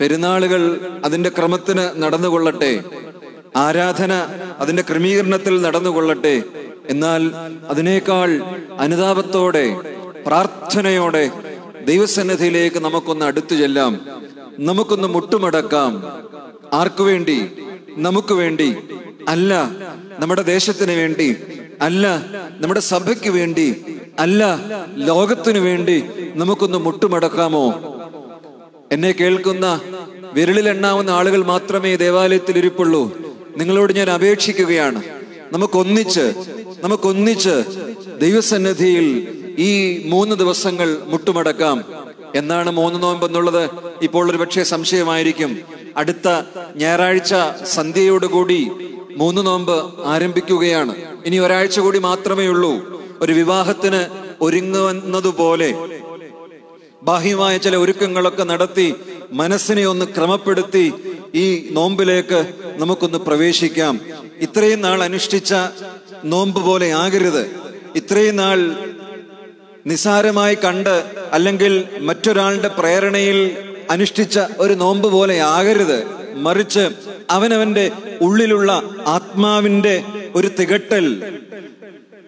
പെരുന്നാളുകൾ അതിന്റെ ക്രമത്തിന് നടന്നുകൊള്ളട്ടെ. ആരാധന അതിന്റെ ക്രമീകരണത്തിൽ നടന്നുകൊള്ളട്ടെ. എന്നാൽ അതിനേക്കാൾ അനുതാപത്തോടെ പ്രാർത്ഥനയോടെ ദൈവസന്നിധിയിലേക്ക് നമുക്കൊന്ന് അടുത്തു ചെല്ലാം. നമുക്കൊന്ന് മുട്ടുമടക്കാം. ആർക്കു വേണ്ടി? നമുക്ക് വേണ്ടി. അല്ല നമ്മുടെ ദേശത്തിന് വേണ്ടി. അല്ല നമ്മുടെ സഭയ്ക്ക് വേണ്ടി. അല്ല ലോകത്തിനു വേണ്ടി നമുക്കൊന്ന് മുട്ടുമടക്കാമോ? എന്നെ കേൾക്കുന്ന വിരളിലെണ്ണാവുന്ന ആളുകൾ മാത്രമേ ദേവാലയത്തിൽ ഇരിപ്പുള്ളൂ. നിങ്ങളോട് ഞാൻ അപേക്ഷിക്കുകയാണ്. നമുക്കൊന്നിച്ച് നമുക്കൊന്നിച്ച് ദൈവസന്നിധിയിൽ ഈ മൂന്ന് ദിവസങ്ങൾ മുട്ടുമടക്കാം. എന്നാണ് മൂന്ന് നോമ്പ് എന്നുള്ളത്. ഇപ്പോൾ ഒരു പക്ഷേ സംശയമായിരിക്കും. അടുത്ത ഞായറാഴ്ച സന്ധ്യയോടുകൂടി മൂന്ന് നോമ്പ് ആരംഭിക്കുകയാണ്. ഇനി ഒരാഴ്ച കൂടി മാത്രമേ ഉള്ളൂ. ഒരു വിവാഹത്തിന് ഒരുങ്ങുന്നതുപോലെ ബാഹ്യമായ ചില ഒരുക്കങ്ങളൊക്കെ നടത്തി മനസ്സിനെ ഒന്ന് ക്രമപ്പെടുത്തി ഈ നോമ്പിലേക്ക് നമുക്കൊന്ന് പ്രവേശിക്കാം. ഇത്രയും നാൾ അനുഷ്ഠിച്ച നോമ്പ് പോലെ ആകരുത്. ഇത്രയും നാൾ നിസാരമായി കണ്ട് അല്ലെങ്കിൽ മറ്റൊരാളുടെ പ്രേരണയിൽ അനുഷ്ഠിച്ച ഒരു നോമ്പ് പോലെ ആകരുത്. മറിച്ച് അവനവന്റെ ഉള്ളിലുള്ള ആത്മാവിന്റെ ഒരു തികട്ടൽ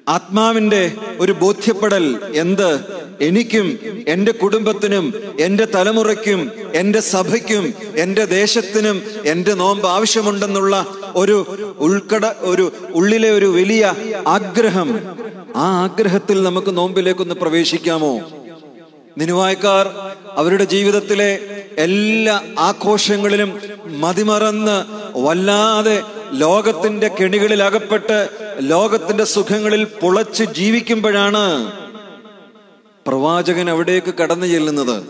ആത്മാവിന്റെ ഒരു ബോധ്യപ്പെടൽ എന്ത്? എനിക്കും എന്റെ കുടുംബത്തിനും എന്റെ തലമുറയ്ക്കും എന്റെ സഭയ്ക്കും എന്റെ ദേശത്തിനും എന്റെ നോമ്പ് ആവശ്യമുണ്ടെന്നുള്ള ഒരു ഉൾക്കട ഒരു ഉള്ളിലെ ഒരു വലിയ ആഗ്രഹം. ആ ആഗ്രഹത്തിൽ നമുക്ക് നോമ്പിലേക്കൊന്ന് പ്രവേശിക്കാമോ? നിനുവായക്കാർ അവരുടെ ജീവിതത്തിലെ എല്ലാ ആഘോഷങ്ങളിലും മതിമറന്ന് വല്ലാതെ ലോകത്തിന്റെ കെണികളിൽ അകപ്പെട്ട് ലോകത്തിന്റെ സുഖങ്ങളിൽ പുളച്ച് ജീവിക്കുമ്പോഴാണ് പ്രവാചകൻ അവിടേക്ക് കടന്നു ചെല്ലുന്നത്.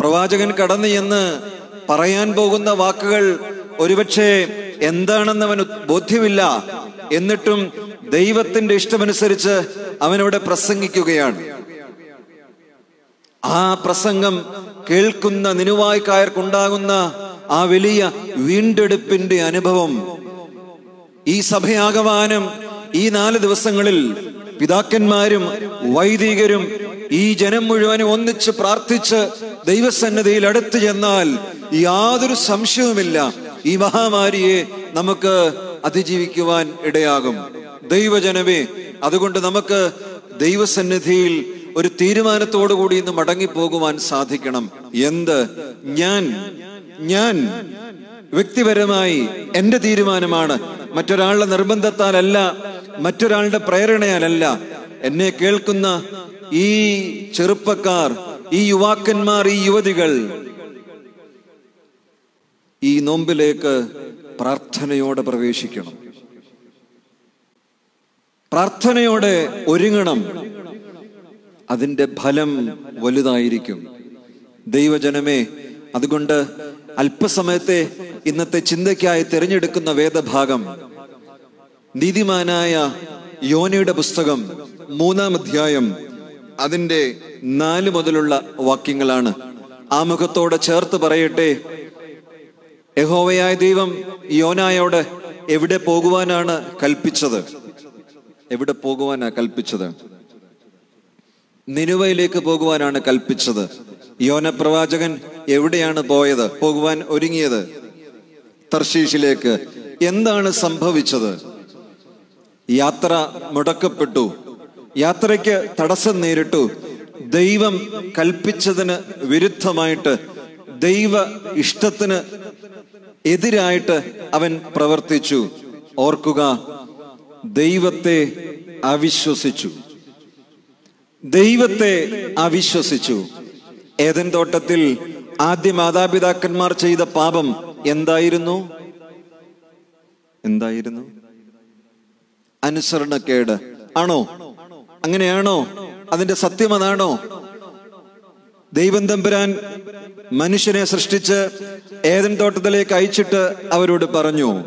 പ്രവാചകൻ കടന്നു ചെന്ന് പറയാൻ പോകുന്ന വാക്കുകൾ ഒരുപക്ഷെ എന്താണെന്ന് അവന് ബോധ്യമില്ല. എന്നിട്ടും ദൈവത്തിന്റെ ഇഷ്ടമനുസരിച്ച് അവനവിടെ പ്രസംഗിക്കുകയാണ്. ആ പ്രസംഗം കേൾക്കുന്ന നിനുവായ്ക്കായർക്കുണ്ടാകുന്ന ആ വലിയ വീണ്ടെടുപ്പിന്റെ അനുഭവം ഈ സഭയാകവാനും ഈ നാല് ദിവസങ്ങളിൽ പിതാക്കന്മാരും വൈദികരും ഈ ജനം മുഴുവനും ഒന്നിച്ച് പ്രാർത്ഥിച്ച് ദൈവസന്നദ്ധിയിൽ അടുത്തു ചെന്നാൽ യാതൊരു സംശയവുമില്ല. ഈ മഹാമാരിയെ നമുക്ക് അതിജീവിക്കുവാൻ ഇടയാകും. ദൈവജനമേ അതുകൊണ്ട് നമുക്ക് ദൈവസന്നിധിയിൽ ഒരു തീരുമാനത്തോടു കൂടി ഇന്ന് മടങ്ങിപ്പോകുവാൻ സാധിക്കണം. എന്ത്? ഞാൻ ഞാൻ. വ്യക്തിപരമായി എന്റെ തീരുമാനമാണ്. മറ്റൊരാളുടെ നിർബന്ധത്താലല്ല മറ്റൊരാളുടെ പ്രേരണയാലല്ല എന്നെ കേൾക്കുന്ന ഈ ചെറുപ്പക്കാർ ഈ യുവാക്കന്മാർ ഈ യുവതികൾ ഈ നോമ്പിലേക്ക് പ്രാർത്ഥനയോടെ പ്രവേശിക്കണം. പ്രാർത്ഥനയോടെ ഒരുങ്ങണം. അതിന്റെ ഫലം വലുതായിരിക്കും. ദൈവജനമേ അതുകൊണ്ട് അല്പസമയത്തെ ഇന്നത്തെ ചിന്തയ്ക്കായി തിരഞ്ഞെടുക്കുന്ന വേദഭാഗം. നീതിമാനായ യോനയുടെ പുസ്തകം മൂന്നാം അധ്യായം അതിന്റെ നാല് മുതലുള്ള വാക്യങ്ങളാണ്. ആമുഖത്തോടെ ചേർത്ത് പറയട്ടെ. യഹോവയായ ദൈവം യോനായോട് എവിടെ പോകുവാനാണ് കൽപ്പിച്ചത്? എവിടെ പോകുവാനാ കൽപ്പിച്ചത്? നിനുവയിലേക്ക് പോകുവാനാണ് കൽപ്പിച്ചത്. യോന പ്രവാചകൻ എവിടെയാണ് പോയത്? പോകുവാൻ ഒരുങ്ങിയത്. തർശീഷിലേക്ക്. എന്താണ് സംഭവിച്ചത്? യാത്ര മുടക്കപ്പെട്ടു. യാത്രയ്ക്ക് തടസ്സം നേരിട്ടു. ദൈവം കൽപ്പിച്ചതിന് വിരുദ്ധമായിട്ട് ദൈവ ഇഷ്ടത്തിന് എതിരായിട്ട് അവൻ പ്രവർത്തിച്ചു. ഓർക്കുക ദൈവത്തെ അവിശ്വസിച്ചു. ദൈവത്തെ അവിശ്വസിച്ചു. ഏതൻ തോട്ടത്തിൽ ആദ്യ മാതാപിതാക്കന്മാർ ചെയ്ത പാപം എന്തായിരുന്നു? എന്തായിരുന്നു? അനുസരണക്കേട്. ആണോ? അങ്ങനെയാണോ? അതിന്റെ സത്യം അതാണോ? ദൈവം തമ്പുരാൻ മനുഷ്യനെ സൃഷ്ടിച്ച് ഏതൻ തോട്ടത്തിലേക്ക് അയച്ചിട്ട് അവരോട് പറഞ്ഞു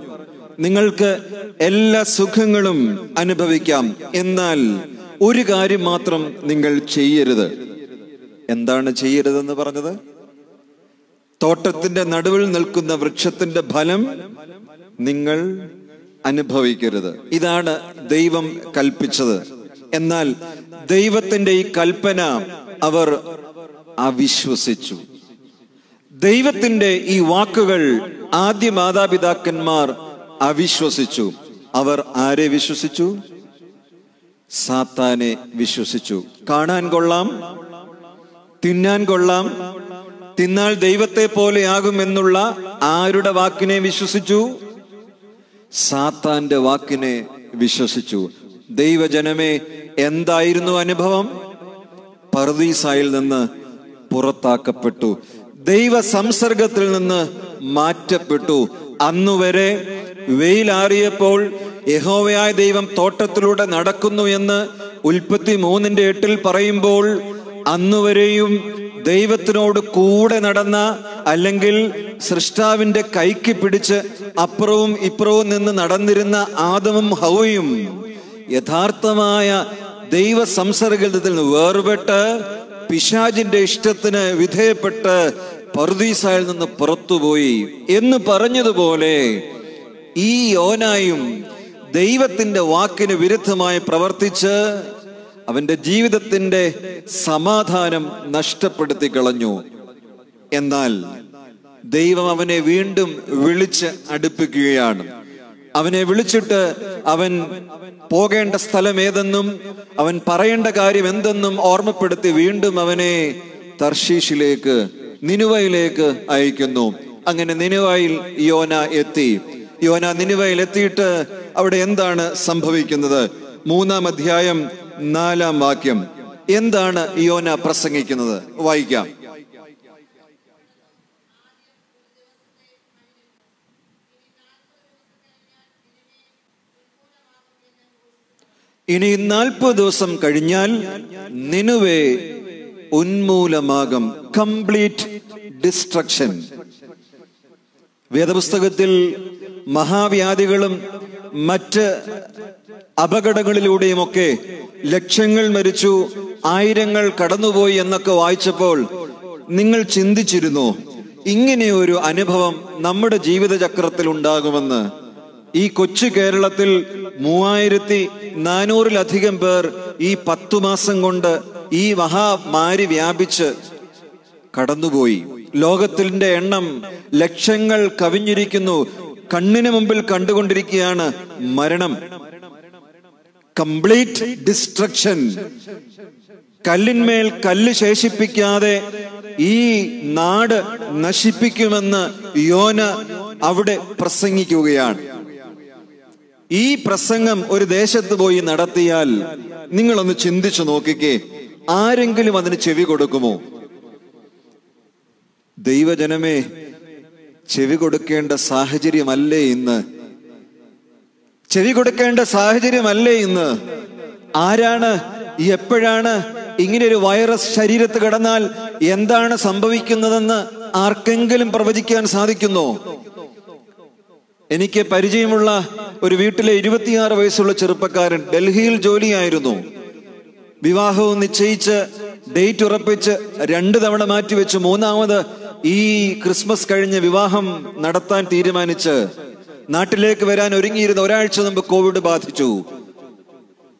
നിങ്ങൾക്ക് എല്ലാ സുഖങ്ങളും അനുഭവിക്കാം. എന്നാൽ ഒരു കാര്യം മാത്രം നിങ്ങൾ ചെയ്യരുത്. എന്താണ് ചെയ്യരുതെന്ന് പറഞ്ഞത്? തോട്ടത്തിന്റെ നടുവിൽ നിൽക്കുന്ന വൃക്ഷത്തിന്റെ ഫലം നിങ്ങൾ അനുഭവിക്കരുത്. ഇതാണ് ദൈവം കൽപ്പിച്ചത്. എന്നാൽ ദൈവത്തിന്റെ ഈ കൽപ്പന അവർ അവിശ്വസിച്ചു. ദൈവത്തിന്റെ ഈ വാക്കുകൾ ആദ്യ മാതാപിതാക്കന്മാർ അവിശ്വസിച്ചു. അവർ ആരെ വിശ്വസിച്ചു? സാത്താനെ വിശ്വസിച്ചു. കാണാൻ കൊള്ളാം. തിന്നാൻ കൊള്ളാം. തിന്നാൽ ദൈവത്തെ പോലെയാകുമെന്നുള്ള ആരുടെ വാക്കിനെ വിശ്വസിച്ചു? സാത്താന്റെ വാക്കിനെ വിശ്വസിച്ചു. ദൈവജനമേ എന്തായിരുന്നു അനുഭവം? പർദീസായിൽ നിന്ന് പുറത്താക്കപ്പെട്ടു. ദൈവ സംസർഗത്തിൽ നിന്ന് മാറ്റപ്പെട്ടു. അന്നുവരെ വെയിലാറിയപ്പോൾ യഹോവയായ ദൈവം തോട്ടത്തിലൂടെ നടക്കുന്നു എന്ന് ഉൽപ്പത്തി മൂന്നിന്റെ എട്ടിൽ പറയുമ്പോൾ അന്നുവരെയും ദൈവത്തിനോട് കൂടെ നടന്ന അല്ലെങ്കിൽ സൃഷ്ടാവിന്റെ കൈക്ക് പിടിച്ച് അപ്പുറവും ഇപ്പുറവും നിന്ന് നടന്നിരുന്ന ആദമും ഹൗയും യഥാർത്ഥമായ ദൈവ സംസർഗത്തിൽ നിന്ന് വേർപെട്ട് പിശാജിന്റെ ഇഷ്ടത്തിന് വിധേയപ്പെട്ട് പർദീസായിൽ നിന്ന് പുറത്തുപോയി. എന്ന് പറഞ്ഞതുപോലെ ഈ യോനായും ദൈവത്തിന്റെ വാക്കിന് വിരുദ്ധമായി പ്രവർത്തിച്ച് അവന്റെ ജീവിതത്തിന്റെ സമാധാനം നഷ്ടപ്പെടുത്തി കളഞ്ഞു. എന്നാൽ ദൈവം അവനെ വീണ്ടും വിളിച്ച് അടുപ്പിക്കുകയാണ്. അവനെ വിളിച്ചിട്ട് അവൻ പോകേണ്ട സ്ഥലം ഏതെന്നും അവൻ പറയേണ്ട കാര്യം എന്തെന്നും ഓർമ്മപ്പെടുത്തി വീണ്ടും അവനെ തർശീഷിലേക്ക് നിനുവയിലേക്ക് അയക്കുന്നു. അങ്ങനെ നിനുവയിൽ യോന എത്തി. യോന നിനുവയിൽ എത്തിയിട്ട് അവിടെ എന്താണ് സംഭവിക്കുന്നത്? മൂന്നാം അധ്യായം നാലാം വാക്യം. എന്താണ് യോന പ്രസംഗിക്കുന്നത്? വായിക്കാം. ഇനി നാൽപ്പത് ദിവസം കഴിഞ്ഞാൽ നിനുവേ ഉന്മൂലമാകും. Complete destruction. വേദപുസ്തകത്തിൽ മഹാവ്യാധികളും മറ്റ് അപകടങ്ങളിലൂടെയുമൊക്കെ ലക്ഷങ്ങൾ മരിച്ചു ആയിരങ്ങൾ കടന്നുപോയി എന്നൊക്കെ വായിച്ചപ്പോൾ നിങ്ങൾ ചിന്തിച്ചിരുന്നു ഇങ്ങനെ ഒരു അനുഭവം നമ്മുടെ ജീവിതചക്രത്തിൽ ഉണ്ടാകുമെന്ന്. ഈ കൊച്ചു കേരളത്തിൽ മൂവായിരത്തി നാനൂറിലധികം പേർ ഈ പത്തു മാസം കൊണ്ട് ഈ മഹാമാരി വ്യാപിച്ച് കടന്നുപോയി. ലോകത്തിന്റെ എണ്ണം ലക്ഷങ്ങൾ കവിഞ്ഞിരിക്കുന്നു. കണ്ണിന് മുമ്പിൽ കണ്ടുകൊണ്ടിരിക്കുകയാണ് മരണം. കംപ്ലീറ്റ് ഡിസ്ട്രക്ഷൻ കല്ലിന്മേൽ കല്ല് ശേഷിപ്പിക്കാതെ ഈ നാട് നശിപ്പിക്കുമെന്ന് യോന അവിടെ പ്രസംഗിക്കുകയാണ്. ഈ പ്രസംഗം ഒരു ദേശത്ത് പോയി നടത്തിയാൽ നിങ്ങളൊന്ന് ചിന്തിച്ചു നോക്കിക്കേ ആരെങ്കിലും അതിന് ചെവി കൊടുക്കുമോ? ദൈവജനമേ ചെവി കൊടുക്കേണ്ട സാഹചര്യമല്ലേ ഇന്ന്? ചെവി കൊടുക്കേണ്ട സാഹചര്യമല്ലേ ഇന്ന്? ആരാണ്? എപ്പോഴാണ് ഇങ്ങനെ ഒരു വൈറസ് ശരീരത്ത് കടന്നാൽ എന്താണ് സംഭവിക്കുന്നതെന്ന് ആർക്കെങ്കിലും പ്രവചിക്കാൻ സാധിക്കുന്നോ? എനിക്ക് പരിചയമുള്ള ഒരു വീട്ടിലെ ഇരുപത്തിയാറ് വയസ്സുള്ള ചെറുപ്പക്കാരൻ ഡൽഹിയിൽ ജോലിയായിരുന്നു. വിവാഹവും നിശ്ചയിച്ച് ഡേറ്റ് ഉറപ്പിച്ച് രണ്ട് തവണ മാറ്റിവെച്ച് മൂന്നാമത് ഈ ക്രിസ്മസ് കഴിഞ്ഞ് വിവാഹം നടത്താൻ തീരുമാനിച്ച് നാട്ടിലേക്ക് വരാൻ ഒരുങ്ങിയിരുന്ന ഒരാഴ്ച മുമ്പ് കോവിഡ് ബാധിച്ചു.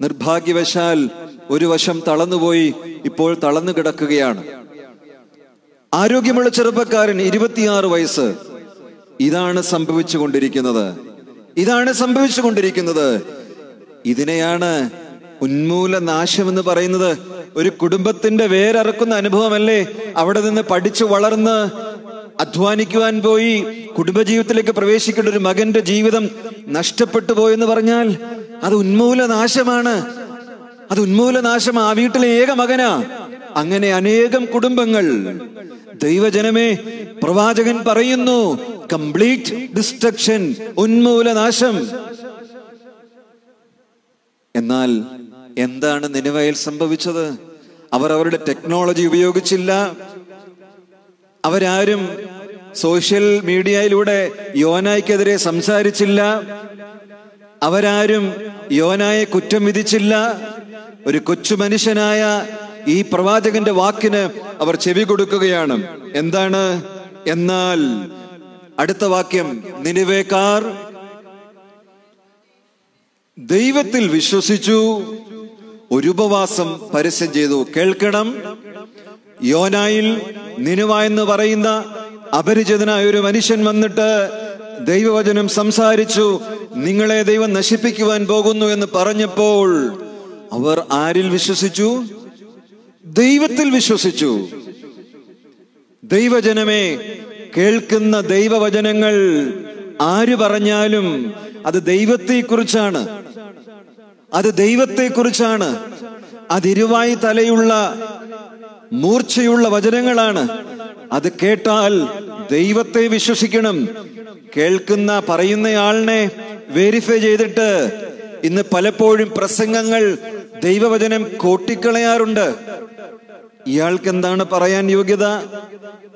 നിർഭാഗ്യവശാൽ ഒരു വശം തളന്നുപോയി ഇപ്പോൾ തളർന്നു കിടക്കുകയാണ്. ആരോഗ്യമുള്ള ചെറുപ്പക്കാരൻ ഇരുപത്തിയാറ് വയസ്സ്. ഇതാണ് സംഭവിച്ചു കൊണ്ടിരിക്കുന്നത് ഇതാണ് സംഭവിച്ചു കൊണ്ടിരിക്കുന്നത് ഇതിനെയാണ് ഉന്മൂല നാശം എന്ന് പറയുന്നത്. ഒരു കുടുംബത്തിന്റെ വേരറക്കുന്ന അനുഭവമല്ലേ? അവിടെ നിന്ന് പഠിച്ചു വളർന്ന് അധ്വാനിക്കുവാൻ പോയി കുടുംബജീവിതത്തിലേക്ക് പ്രവേശിക്കേണ്ട ഒരു മകന്റെ ജീവിതം നഷ്ടപ്പെട്ടു പോയെന്ന് പറഞ്ഞാൽ അത് ഉന്മൂലനാശമാണ് അത് ഉന്മൂലനാശം ആ വീട്ടിലെ ഏക മകനാ. അങ്ങനെ അനേകം കുടുംബങ്ങൾ. ദൈവജനമേ പ്രവാചകൻ പറയുന്നു കംപ്ലീറ്റ് ഡിസ്ട്രക്ഷൻ ഉന്മൂലനാശം എന്നാൽ എന്താണ് നിലവയിൽ സംഭവിച്ചത്? അവർ അവരുടെ ടെക്നോളജി ഉപയോഗിച്ചില്ല. അവരാരും സോഷ്യൽ മീഡിയയിലൂടെ യോനായ്ക്കെതിരെ സംസാരിച്ചില്ല. അവരാരും യോനായെ കുറ്റം വിധിച്ചില്ല. ഒരു കൊച്ചു മനുഷ്യനായ ഈ പ്രവാചകന്റെ വാക്കിന് അവർ ചെവി കൊടുക്കുകയാണ്. എന്താണ്? എന്നാൽ അടുത്ത വാക്യം നിനിവേക്കാർ ദൈവത്തിൽ വിശ്വസിച്ചു ഒരു ഉപവാസം പരസ്യം ചെയ്തു. കേൾക്കണം. യോനായിൽ നിനുവ എന്ന് പറയുന്ന അപരിചിതനായ ഒരു മനുഷ്യൻ വന്നിട്ട് ദൈവവചനം സംസാരിച്ചു നിങ്ങളെ ദൈവം നശിപ്പിക്കുവാൻ പോകുന്നു എന്ന് പറഞ്ഞപ്പോൾ അവർ ആരിൽ വിശ്വസിച്ചു? ദൈവത്തിൽ വിശ്വസിച്ചു. ദൈവജനമേ കേൾക്കുന്ന ദൈവവചനങ്ങൾ ആര് പറഞ്ഞാലും അത് ദൈവത്തെക്കുറിച്ചാണ്. അത് ദൈവത്തെക്കുറിച്ചാണ്. കുറിച്ചാണ് അതിരുവായി തലയുള്ള മൂർച്ചയുള്ള വചനങ്ങളാണ്. അത് കേട്ടാൽ ദൈവത്തെ വിശ്വസിക്കണം. കേൾക്കുന്ന പറയുന്നയാളിനെ വെരിഫൈ ചെയ്തിട്ട് ഇന്ന് പലപ്പോഴും പ്രസംഗങ്ങൾ ദൈവവചനം കോട്ടിക്കളയാറുണ്ട്. ഇയാൾക്ക് എന്താണ് പറയാൻ യോഗ്യത?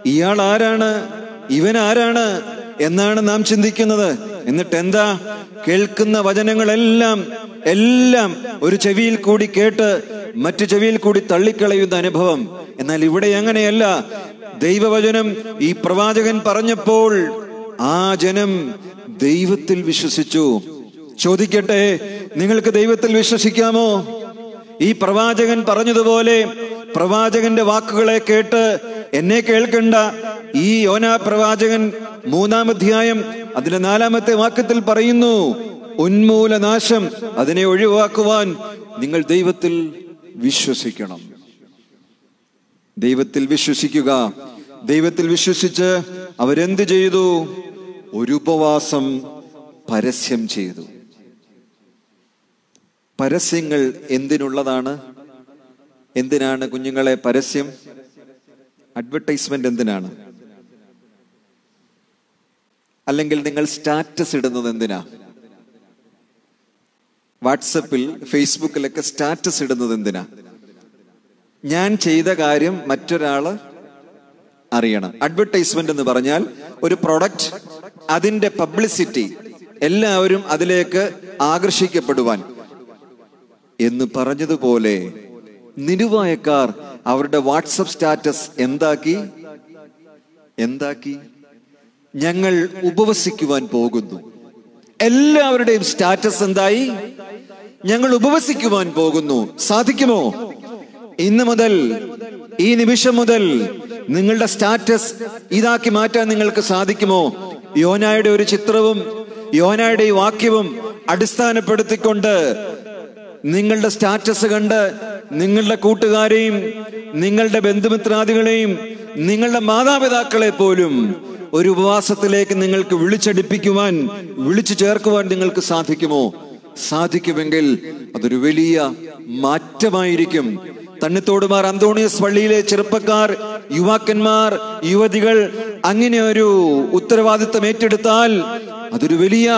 ഇയാൾ ആരാണ്? ഇവൻ ആരാണ്? എന്നാണ് നാം ചിന്തിക്കുന്നത്. എന്നിട്ട് എന്താ? കേൾക്കുന്ന വചനങ്ങളെല്ലാം എല്ലാം ഒരു ചെവിയിൽ കൂടി കേട്ട് മറ്റു ചെവിയിൽ കൂടി തള്ളിക്കളയുന്ന അനുഭവം. എന്നാൽ ഇവിടെ അങ്ങനെയല്ല. ദൈവവചനം ഈ പ്രവാചകൻ പറഞ്ഞപ്പോൾ ആ ജനം ദൈവത്തിൽ വിശ്വസിച്ചു. ചോദിക്കട്ടെ നിങ്ങൾക്ക് ദൈവത്തിൽ വിശ്വസിക്കാമോ? ഈ പ്രവാചകൻ പറഞ്ഞതുപോലെ പ്രവാചകന്റെ വാക്കുകളെ കേട്ട് എന്നെ കേൾക്കണ്ട. ഈ യോനാ പ്രവാചകൻ മൂന്നാം അധ്യായം അതിലെ നാലാമത്തെ വാക്യത്തിൽ പറയുന്നു ഉന്മൂലനാശം അതിനെ ഒഴിവാക്കുവാൻ നിങ്ങൾ ദൈവത്തിൽ വിശ്വസിക്കണം. ദൈവത്തിൽ വിശ്വസിക്കുക. ദൈവത്തിൽ വിശ്വസിച്ച് അവരെന്ത് ചെയ്തു? ഒരു ഉപവാസം പരസ്യം ചെയ്തു. പരസ്യങ്ങൾ എന്തിനുള്ളതാണ്? എന്തിനാണ് കുഞ്ഞുങ്ങളെ പരസ്യം? അഡ്വർടൈസ്മെന്റ് എന്തിനാണ്? അല്ലെങ്കിൽ നിങ്ങൾ സ്റ്റാറ്റസ് ഇടുന്നത് എന്തിനാ? വാട്സപ്പിൽ ഫേസ്ബുക്കിലൊക്കെ സ്റ്റാറ്റസ് ഇടുന്നത് എന്തിനാ? ഞാൻ ചെയ്ത കാര്യം മറ്റൊരാൾ അറിയണം. അഡ്വർടൈസ്മെന്റ് എന്ന് പറഞ്ഞാൽ ഒരു പ്രൊഡക്റ്റ് അതിന്റെ പബ്ലിസിറ്റി എല്ലാവരും അതിലേക്ക് ആകർഷിക്കപ്പെടുവാൻ. എന്ന് പറഞ്ഞതുപോലെ നിരുവായക്കാർ അവരുടെ വാട്സപ്പ് സ്റ്റാറ്റസ് എന്താക്കി? എന്താക്കി? ഞങ്ങൾ ഉപവസിക്കുവാൻ പോകുന്നു. എല്ലാവരുടെയും സ്റ്റാറ്റസ് എന്തായി? ഞങ്ങൾ ഉപവസിക്കുവാൻ പോകുന്നു. സാധിക്കുമോ? ഇന്ന് മുതൽ ഈ നിമിഷം മുതൽ നിങ്ങളുടെ സ്റ്റാറ്റസ് ഇതാക്കി മാറ്റാൻ നിങ്ങൾക്ക് സാധിക്കുമോ? യോനായുടെ ഒരു ചിത്രവും യോനായുടെ ഈ വാക്യവും അടിസ്ഥാനപ്പെടുത്തിക്കൊണ്ട് നിങ്ങളുടെ സ്റ്റാറ്റസ് കണ്ട് നിങ്ങളുടെ കൂട്ടുകാരെയും നിങ്ങളുടെ ബന്ധുമിത്രാദികളെയും നിങ്ങളുടെ മാതാപിതാക്കളെ പോലും ഒരു ഉപവാസത്തിലേക്ക് നിങ്ങൾക്ക് വിളിച്ചടിപ്പിക്കുവാൻ വിളിച്ചു ചേർക്കുവാൻ നിങ്ങൾക്ക് സാധിക്കുമോ? സാധിക്കുമെങ്കിൽ അതൊരു വലിയ മാറ്റമായിരിക്കും. തണ്ണിത്തോടുമാർ അന്തോണിയസ് പള്ളിയിലെ ചെറുപ്പക്കാർ യുവാക്കന്മാർ യുവതികൾ അങ്ങനെ ഒരു ഉത്തരവാദിത്തം ഏറ്റെടുത്താൽ അതൊരു വലിയ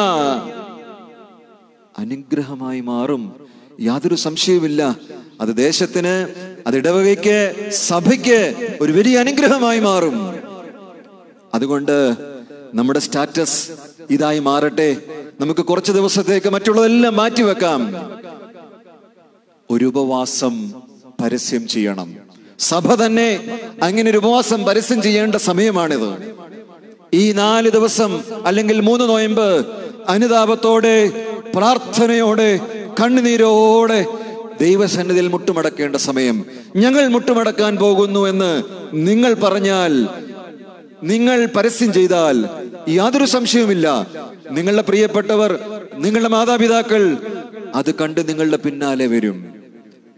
അനുഗ്രഹമായി മാറും. യാതൊരു സംശയവുമില്ല. അത് ദേശത്തിന് അത് ഇടവകയ്ക്ക് സഭയ്ക്ക് ഒരു വലിയ അനുഗ്രഹമായി മാറും. അതുകൊണ്ട് നമ്മുടെ സ്റ്റാറ്റസ് ഇതായി മാറട്ടെ. നമുക്ക് കുറച്ച് ദിവസത്തേക്ക് മറ്റുള്ളതെല്ലാം മാറ്റിവെക്കാം ഒരു ഉപവാസം പരസ്യം ചെയ്യണം. സഭ തന്നെ അങ്ങനെ ഒരു ഉപവാസം പരസ്യം ചെയ്യേണ്ട സമയമാണിത്. ഈ നാല് ദിവസം അല്ലെങ്കിൽ മൂന്ന് നോയമ്പ് അനുതാപത്തോടെ പ്രാർത്ഥനയോടെ കണ്ണുനീരോടെ ദൈവസന്നിധിയിൽ മുട്ടുമടക്കേണ്ട സമയം ഞങ്ങൾ മുട്ടുമടക്കാൻ പോകുന്നു എന്ന് നിങ്ങൾ പറഞ്ഞാൽ നിങ്ങൾ പരസ്യം ചെയ്താൽ യാതൊരു സംശയവുമില്ല. നിങ്ങളുടെ പ്രിയപ്പെട്ടവർ നിങ്ങളുടെ മാതാപിതാക്കൾ അത് കണ്ട് നിങ്ങളുടെ പിന്നാലെ വരും.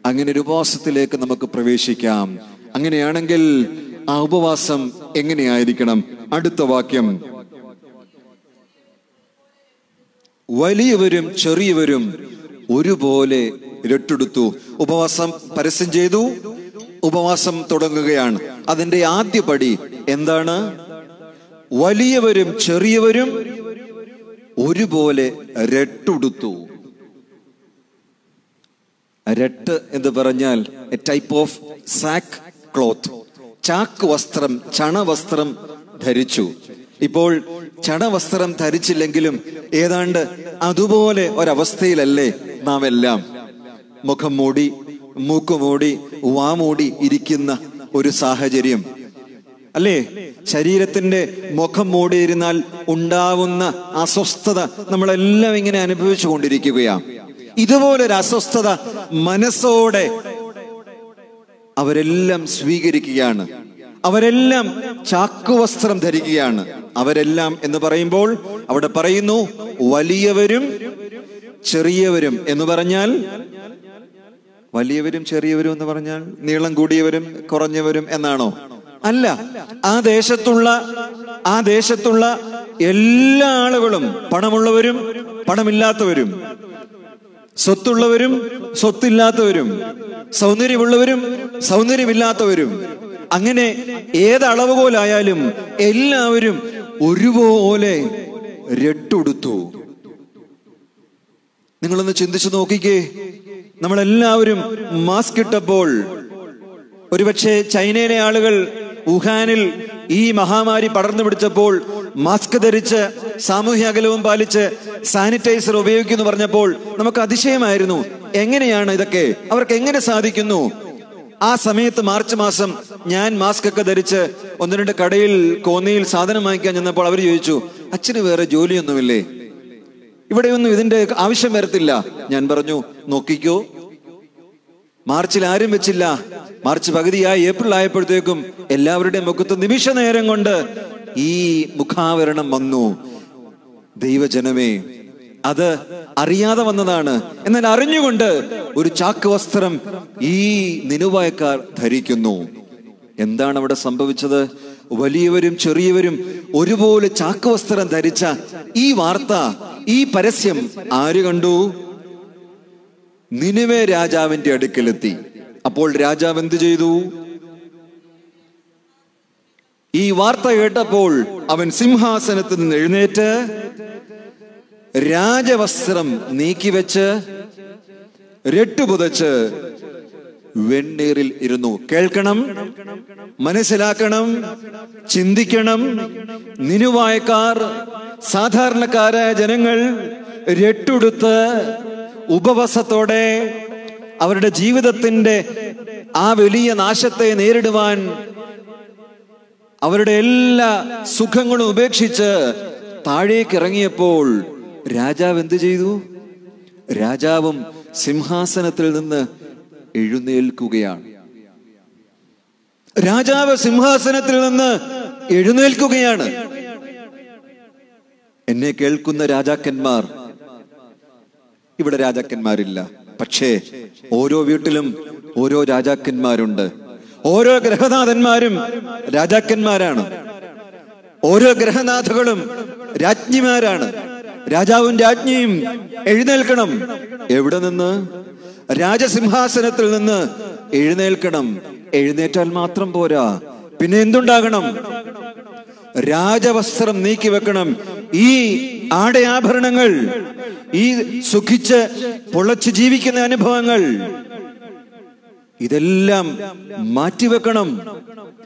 അങ്ങനെ ഒരു ഉപവാസത്തിലേക്ക് നമുക്ക് പ്രവേശിക്കാം. അങ്ങനെയാണെങ്കിൽ ആ ഉപവാസം എങ്ങനെയായിരിക്കണം? അടുത്ത വാക്യം. വലിയവരും ചെറിയവരും ഒരുപോലെ രട്ടെടുത്തു. ഉപവാസം പരസ്യം ചെയ്തു. ഉപവാസം തുടങ്ങുകയാണ്. അതിന്റെ ആദ്യ പടി എന്താണ്? വലിയവരും ചെറിയവരും ഒരുപോലെ രട്ടുടുത്തു. രട്ട് എന്ന് പറഞ്ഞാൽ a type of sack cloth ചാക്ക് വസ്ത്രം ചണവസ്ത്രം ധരിച്ചു. ഇപ്പോൾ ചണവസ്ത്രം ധരിച്ചില്ലെങ്കിലും ഏതാണ്ട് അതുപോലെ ഒരവസ്ഥയിലല്ലേ നാം എല്ലാം മുഖം മൂടി മൂക്കുമൂടി വാമൂടി ഇരിക്കുന്ന ഒരു സാഹചര്യം. അല്ലേ? ശരീരത്തിന്റെ മുഖം മൂടിയിരുന്നാൽ ഉണ്ടാവുന്ന അസ്വസ്ഥത നമ്മളെല്ലാം ഇങ്ങനെ അനുഭവിച്ചു കൊണ്ടിരിക്കുകയാണ് ഇതുപോലൊരു അസ്വസ്ഥത മനസ്സോടെ അവരെല്ലാം സ്വീകരിക്കുകയാണ്. അവരെല്ലാം ചാക്കുവസ്ത്രം ധരിക്കുകയാണ്. അവരെല്ലാം എന്ന് പറയുമ്പോൾ അവിടെ പറയുന്നു വലിയവരും ചെറിയവരും എന്ന് പറഞ്ഞാൽ വലിയവരും ചെറിയവരും എന്ന് പറഞ്ഞാൽ നീളം കൂടിയവരും കുറഞ്ഞവരും എന്നാണോ? അല്ല. ആ ദേശത്തുള്ള ആ ദേശത്തുള്ള എല്ലാ ആളുകളും പണമുള്ളവരും പണമില്ലാത്തവരും സ്വത്തുള്ളവരും സ്വത്തില്ലാത്തവരും സൗന്ദര്യമുള്ളവരും സൗന്ദര്യമില്ലാത്തവരും അങ്ങനെ ഏത് പോലായാലും എല്ലാവരും ഒരുപോലെ രട്ടുടുത്തു. നിങ്ങളൊന്ന് ചിന്തിച്ചു നോക്കിക്കേ. നമ്മളെല്ലാവരും മാസ്ക് ഇട്ടപ്പോൾ ഒരുപക്ഷെ ചൈനയിലെ ആളുകൾ വുഹാനിൽ ഈ മഹാമാരി പടർന്നു പിടിച്ചപ്പോൾ മാസ്ക് ധരിച്ച് സാമൂഹ്യ അകലവും പാലിച്ച് സാനിറ്റൈസർ ഉപയോഗിക്കുന്നു പറഞ്ഞപ്പോൾ നമുക്ക് അതിശയമായിരുന്നു. എങ്ങനെയാണ് ഇതൊക്കെ? അവർക്ക് എങ്ങനെ സാധിക്കുന്നു? ആ സമയത്ത് മാർച്ച് മാസം ഞാൻ മാസ്ക് ഒക്കെ ധരിച്ച് ഒന്ന് രണ്ട് കടയിൽ കോന്നിയിൽ സാധനം വാങ്ങിക്കാൻ ചെന്നപ്പോൾ അവർ ചോദിച്ചു അച്ഛന് വേറെ ജോലിയൊന്നുമില്ലേ? ഇവിടെയൊന്നും ഇതിന്റെ ആവശ്യം വരത്തില്ല ഞാൻ പറഞ്ഞു. നോക്കിക്കോ മാർച്ചിൽ ആരും വെച്ചില്ല. മാർച്ച് പകുതിയായി ഏപ്രിൽ ആയപ്പോഴത്തേക്കും എല്ലാവരുടെയും മുഖത്ത് നിമിഷ നേരം കൊണ്ട് ഈ മുഖാവരണം വന്നു. ദൈവജനമേ അത് അറിയാതെ വന്നതാണ്. എന്നാൽ അറിഞ്ഞുകൊണ്ട് ഒരു ചാക്ക് വസ്ത്രം ഈ നിനുവായക്കാർ ധരിക്കുന്നു. എന്താണ് അവിടെ സംഭവിച്ചത്? വലിയവരും ചെറിയവരും ഒരുപോലെ ചാക്ക് വസ്ത്രം ധരിച്ച ഈ വാർത്ത ഈ പരസ്യം ആര് കണ്ടു? നിനുവേ രാജാവിന്റെ അടുക്കലെത്തി. അപ്പോൾ രാജാവ് എന്ത് ചെയ്തു? ഈ വാർത്ത കേട്ടപ്പോൾ അവൻ സിംഹാസനത്തിൽ നിന്ന് എഴുന്നേറ്റ് രാജവസ്ത്രം നീക്കിവെച്ച് രട്ടുപുതച്ച് വെണ്ണീറിൽ ഇരുന്നു. കേൾക്കണം മനസ്സിലാക്കണം ചിന്തിക്കണം. നിനുവായക്കാർ സാധാരണക്കാരായ ജനങ്ങൾ രട്ടുടുത്ത് ഉപവാസത്തോടെ അവരുടെ ജീവിതത്തിന്റെ ആ വലിയ നാശത്തെ നേരിടുവാൻ അവരുടെ എല്ലാ സുഖങ്ങളും ഉപേക്ഷിച്ച് താഴേക്ക് ഇറങ്ങിയപ്പോൾ രാജാവ് എന്ത് ചെയ്തു? രാജാവും സിംഹാസനത്തിൽ നിന്ന് എഴുന്നേൽക്കുകയാണ്. രാജാവ് സിംഹാസനത്തിൽ നിന്ന് എഴുന്നേൽക്കുകയാണ്. എന്നെ കേൾക്കുന്ന രാജാക്കന്മാർ ഇവിടെ രാജാക്കന്മാരില്ല. പക്ഷേ ഓരോ വീട്ടിലും ഓരോ രാജാക്കന്മാരുണ്ട്. ഓരോ ഗ്രഹനാഥന്മാരും രാജാക്കന്മാരാണ്. ഓരോ ഗ്രഹനാഥകളും രാജ്ഞിമാരാണ്. രാജാവും രാജ്ഞിയും എഴുന്നേൽക്കണം. എവിടെ നിന്ന്? രാജസിംഹാസനത്തിൽ നിന്ന് എഴുന്നേൽക്കണം. എഴുന്നേറ്റാൽ മാത്രം പോരാ. പിന്നെ എന്തുണ്ടാകണം? രാജവസ്ത്രം നീക്കി വെക്കണം. ഈ ആടയാഭരണങ്ങൾ ഈ സുഖിച്ച് പൊളച്ച് ജീവിക്കുന്ന അനുഭവങ്ങൾ ഇതെല്ലാം മാറ്റിവെക്കണം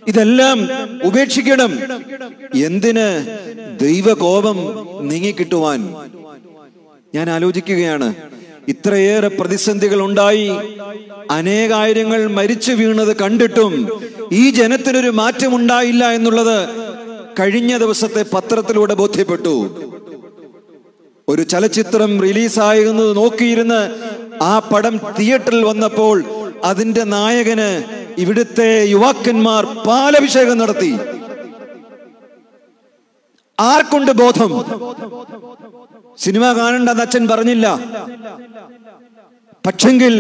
ഇതെല്ലാം ഉപേക്ഷിക്കണം. എന്തിന് ദൈവകോപം നീങ്ങിക്കിട്ടുവാൻ? ഞാൻ ആലോചിക്കുകയാണ്. ഇത്രയേറെ പ്രതിസന്ധികൾ ഉണ്ടായി. അനേകായിരങ്ങൾ മരിച്ചു വീണത് കണ്ടിട്ടും ഈ ജനത്തിനൊരു മാറ്റമുണ്ടായില്ല എന്നുള്ളത് കഴിഞ്ഞ ദിവസത്തെ പത്രത്തിലൂടെ ബോധ്യപ്പെട്ടു. ഒരു ചലച്ചിത്രം റിലീസായിരുന്നത് നോക്കിയിരുന്ന് ആ പടം തിയേറ്ററിൽ വന്നപ്പോൾ അതിന്റെ നായകന് ഇവിടുത്തെ യുവാക്കന്മാർ പാലഭിഷേകം നടത്തി. ആർക്കുണ്ട് ബോധം? സിനിമ കാണണ്ട അച്ഛൻ പറഞ്ഞില്ല. പക്ഷെങ്കിൽ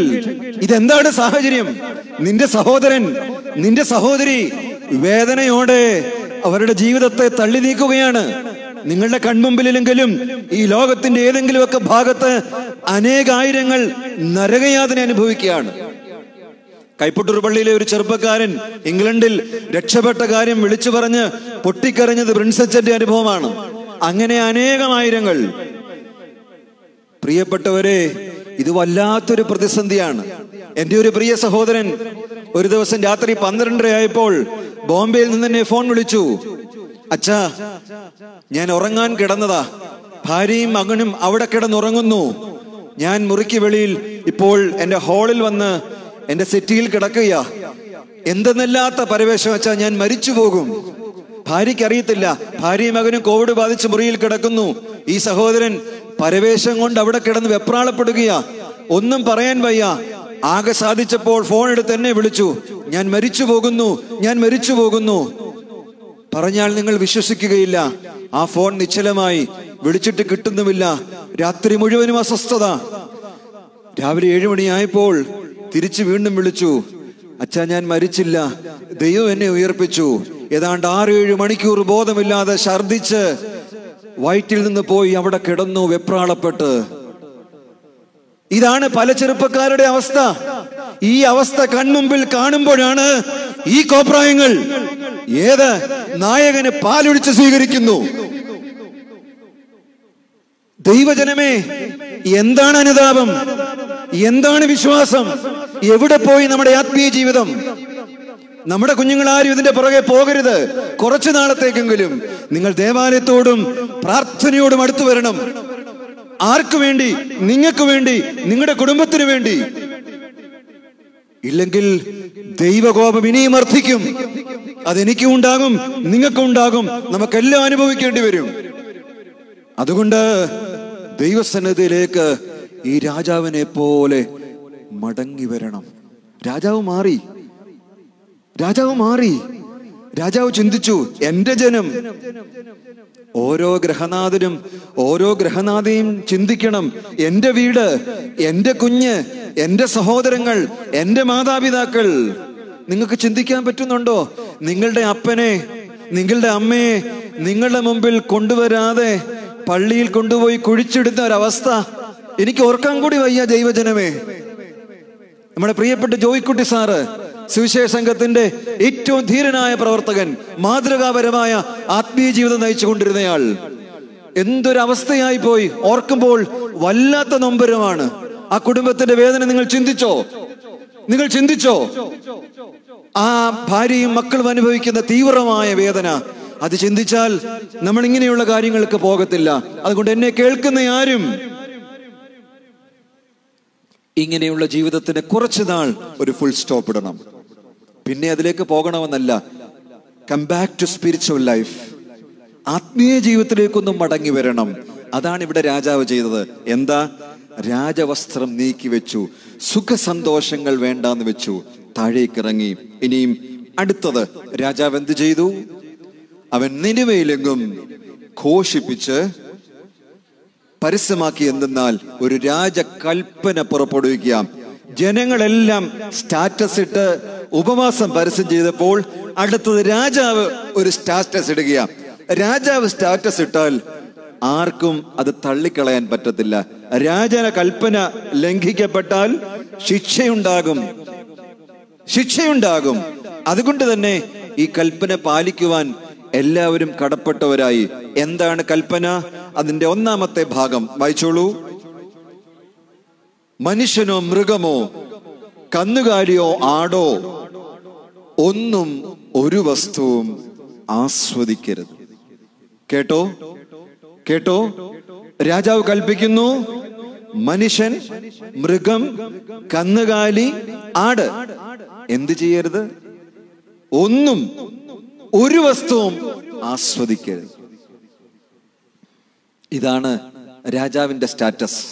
ഇതെന്താണ് സാഹചര്യം? നിന്റെ സഹോദരൻ നിന്റെ സഹോദരി വേദനയോടെ അവരുടെ ജീവിതത്തെ തള്ളി നീക്കുകയാണ്. നിങ്ങളുടെ കൺമുമ്പിലെങ്കിലും ഈ ലോകത്തിന്റെ ഏതെങ്കിലുമൊക്കെ ഭാഗത്ത് അനേകായിരങ്ങൾ നരകയാതന അനുഭവിക്കുകയാണ്. കൈപ്പട്ടൂർ പള്ളിയിലെ ഒരു ചെറുപ്പക്കാരൻ ഇംഗ്ലണ്ടിൽ രക്ഷപ്പെട്ട കാര്യം വിളിച്ചു പറഞ്ഞ് പൊട്ടിക്കരഞ്ഞത് പ്രിൻസച്ചന്റെ അനുഭവമാണ്. അങ്ങനെ അനേകമായിരങ്ങൾ. പ്രിയപ്പെട്ടവരെ ഇത് വല്ലാത്തൊരു പ്രതിസന്ധിയാണ്. എന്റെ ഒരു പ്രിയ സഹോദരൻ ഒരു ദിവസം രാത്രി പന്ത്രണ്ടര ആയപ്പോൾ ബോംബെയിൽ നിന്ന് എന്നെ ഫോൺ വിളിച്ചു. അച്ഛാ ഞാൻ ഉറങ്ങാൻ കിടന്നതാ. ഭാര്യയും മകനും അവിടെ കിടന്നുറങ്ങുന്നു. ഞാൻ മുറിക്ക് വെളിയിൽ ഇപ്പോൾ എന്റെ ഹാളിൽ വന്ന് എന്റെ സെറ്റിയിൽ കിടക്കുകയാ. എന്തെന്നല്ലാത്ത പരവേശം വെച്ചാൽ ഞാൻ മരിച്ചു പോകും. ഭാര്യയ്ക്ക് അറിയത്തില്ല ഭാര്യയും മകനും കോവിഡ് ബാധിച്ച് മുറിയിൽ കിടക്കുന്നു. ഈ സഹോദരൻ പരവേശം കൊണ്ട് അവിടെ കിടന്ന് വെപ്രാളപ്പെടുകയാ. ഒന്നും പറയാൻ വയ്യ. ആകെ സാധിച്ചപ്പോൾ ഫോൺ എടുത്ത് എന്നെ വിളിച്ചു. ഞാൻ മരിച്ചു പോകുന്നു. ഞാൻ മരിച്ചു പോകുന്നു. പറഞ്ഞാൽ നിങ്ങൾ വിശ്വസിക്കുകയില്ല. ആ ഫോൺ നിശ്ചലമായി. വിളിച്ചിട്ട് കിട്ടുന്നുമില്ല. രാത്രി മുഴുവനും അസ്വസ്ഥത. രാവിലെ ഏഴു മണിയായപ്പോൾ തിരിച്ചു വീണ്ടും വിളിച്ചു. അച്ഛാ ഞാൻ മരിച്ചില്ല. ദൈവം എന്നെ ഉയർപ്പിച്ചു. ഏതാണ്ട് ആറ് ഏഴ് മണിക്കൂർ ബോധമില്ലാതെ ഛർദിച്ച് വയറ്റിൽ നിന്ന് പോയി അവിടെ കിടന്നു വെപ്രാളപ്പെട്ട്. ഇതാണ് പല ചെറുപ്പക്കാരുടെ അവസ്ഥ. ഈ അവസ്ഥ കൺമുമ്പിൽ കാണുമ്പോഴാണ് ഈ കോപ്രായങ്ങൾ ഏത് നായകന് പാലൊഴിച്ച് സ്വീകരിക്കുന്നു. ദൈവജനമേ എന്താണ് അനുതാപം? എന്താണ് വിശ്വാസം? എവിടെ പോയി നമ്മുടെ ആത്മീയ ജീവിതം? നമ്മുടെ കുഞ്ഞുങ്ങൾ ആരും ഇതിന്റെ പുറകെ പോകരുത്. കുറച്ചു നാളത്തേക്കെങ്കിലും നിങ്ങൾ ദേവാലയത്തോടും പ്രാർത്ഥനയോടും അടുത്തു വരണം. ആർക്കു വേണ്ടി? നിങ്ങൾക്ക് വേണ്ടി നിങ്ങളുടെ കുടുംബത്തിന് വേണ്ടി. ഇല്ലെങ്കിൽ ദൈവകോപം ഇനിയും വർദ്ധിക്കും. അതെനിക്കും ഉണ്ടാകും നിങ്ങൾക്കും ഉണ്ടാകും നമുക്കെല്ലാം അനുഭവിക്കേണ്ടി വരും. അതുകൊണ്ട് ദൈവസന്നദ്ധയിലേക്ക് ഈ രാജാവിനെ പോലെ മടങ്ങി വരണം. രാജാവ് മാറി. രാജാവ് മാറി. രാജാവ് ചിന്തിച്ചു എന്റെ ജനം. ഓരോ ഗ്രഹനാഥനും ഓരോ ഗ്രഹനാഥയും ചിന്തിക്കണം. എന്റെ വീട് എന്റെ കുഞ്ഞ് എന്റെ സഹോദരങ്ങൾ എന്റെ മാതാപിതാക്കൾ. നിങ്ങൾക്ക് ചിന്തിക്കാൻ പറ്റുന്നുണ്ടോ? നിങ്ങളുടെ അപ്പനെ നിങ്ങളുടെ അമ്മയെ നിങ്ങളുടെ മുമ്പിൽ കൊണ്ടുവരാതെ പള്ളിയിൽ കൊണ്ടുപോയി കുഴിച്ചിടുന്ന ഒരവസ്ഥ എനിക്ക് ഓർക്കാൻ കൂടി വയ്യ ദൈവജനമേ. നമ്മുടെ പ്രിയപ്പെട്ട ജോയിക്കുട്ടി സാറ് സുവിശേഷ സംഘത്തിന്റെ ഏറ്റവും ധീരനായ പ്രവർത്തകൻ മാതൃകാപരമായ ആത്മീയ ജീവിതം നയിച്ചുകൊണ്ടിരുന്നയാൾ. എന്തൊരവസ്ഥയായി പോയി ഓർക്കുമ്പോൾ വല്ലാത്ത നൊമ്പരമാണ്. ആ കുടുംബത്തിന്റെ വേദന നിങ്ങൾ ചിന്തിച്ചോ? നിങ്ങൾ ചിന്തിച്ചോ? ആ ഭാര്യയും മക്കളും അനുഭവിക്കുന്ന തീവ്രമായ വേദന. അത് ചിന്തിച്ചാൽ നമ്മൾ ഇങ്ങനെയുള്ള കാര്യങ്ങൾക്ക് പോകത്തില്ല. അതുകൊണ്ട് എന്നെ കേൾക്കുന്ന ആരും ഇങ്ങനെയുള്ള ജീവിതത്തിന് കുറച്ചു നാൾ ഒരു ഫുൾ സ്റ്റോപ്പ് ഇടണം. പിന്നെ അതിലേക്ക് പോകണമെന്നല്ല. Come back to spiritual life ആത്മീയ ജീവിതത്തിലേക്കൊന്നും മടങ്ങി വരണം. അതാണ് ഇവിടെ രാജാവ് ചെയ്തത്. എന്താ? രാജവസ്ത്രം നീക്കി വെച്ചു. സുഖസന്തോഷങ്ങൾ വേണ്ടാന്ന് വെച്ചു. താഴേക്കിറങ്ങി ഇനിയും അടുത്തത് രാജാവ് എന്ത് ചെയ്തു? അവൻ നിനുവയിലെങ്ങും ഘോഷിപ്പിച്ച് പരസ്യമാക്കി എന്തെന്നാൽ ഒരു രാജകൽപ്പന പുറപ്പെടുവിക്കുക. ജനങ്ങളെല്ലാം സ്റ്റാറ്റസ് ഇട്ട് ഉപവാസം പരസ്യം ചെയ്തപ്പോൾ അടുത്തത് രാജാവ് ഒരു സ്റ്റാറ്റസ് ഇടുകയാണ് രാജാവ് സ്റ്റാറ്റസ് ഇട്ടാൽ ആർക്കും അത് തള്ളിക്കളയാൻ പറ്റത്തില്ല. രാജന കൽപ്പന ലംഘിക്കപ്പെട്ടാൽ ശിക്ഷയുണ്ടാകും. ശിക്ഷയുണ്ടാകും. അതുകൊണ്ട് തന്നെ ഈ കൽപ്പന പാലിക്കുവാൻ എല്ലാവരും കടപ്പെട്ടവരായി. എന്താണ് കൽപ്പന? അതിന്റെ ഒന്നാമത്തെ ഭാഗം വായിച്ചോളൂ. മനുഷ്യനോ മൃഗമോ കന്നുകാലിയോ ആടോ ഒന്നും ഒരു വസ്തുവും ആസ്വദിക്കരുത്. കേട്ടോ? കേട്ടോ? രാജാവ് കൽപ്പിക്കുന്നു മനുഷ്യൻ മൃഗം കന്നുകാലി ആട്. എന്ത് ചെയ്യരുത്? ഒന്നും ഒരു വസ്തുവും ആസ്വദിക്കരുത്. ഇതാണ് രാജാവിന്റെ സ്റ്റാറ്റസ്.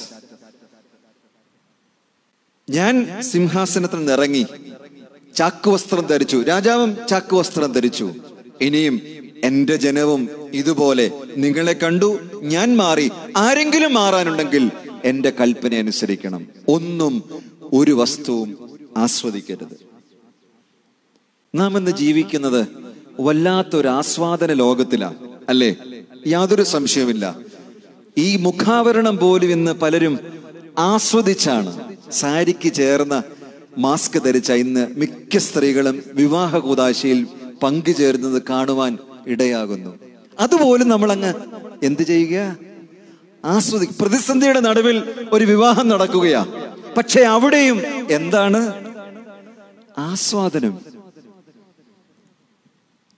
ഞാൻ സിംഹാസനത്തിൽ നിന്ന് ഇറങ്ങി ചാക്കുവസ്ത്രം ധരിച്ചു. രാജാവും ചാക്കുവസ്ത്രം ധരിച്ചു. ഇനിയും എന്റെ ജനവും ഇതുപോലെ നിങ്ങളെ കണ്ടു ഞാൻ മാറി. ആരെങ്കിലും മാറാനുണ്ടെങ്കിൽ എന്റെ കൽപ്പന അനുസരിക്കണം. ഒന്നും ഒരു വസ്തുവും ആസ്വദിക്കരുത്. നാം ഇന്ന് ജീവിക്കുന്നത് വല്ലാത്തൊരു ആസ്വാദന ലോകത്തിലാണ് അല്ലേ? യാതൊരു സംശയവുമില്ല. ഈ മുഖാവരണം പോലും ഇന്ന് പലരും ആസ്വദിച്ചാണ്. സാരിക്ക് ചേർന്ന മാസ്ക് ധരിച്ച ഇന്ന് മിക്ക സ്ത്രീകളും വിവാഹ കൂതാശയിൽ പങ്കുചേരുന്നത് കാണുവാൻ ഇടയാകുന്നു. അതുപോലും നമ്മൾ അങ്ങ് എന്ത് ചെയ്യുക? ആസ്വദി പ്രതിസന്ധിയുടെ നടുവിൽ ഒരു വിവാഹം നടക്കുകയാ. പക്ഷെ അവിടെയും എന്താണ്? ആസ്വാദനം.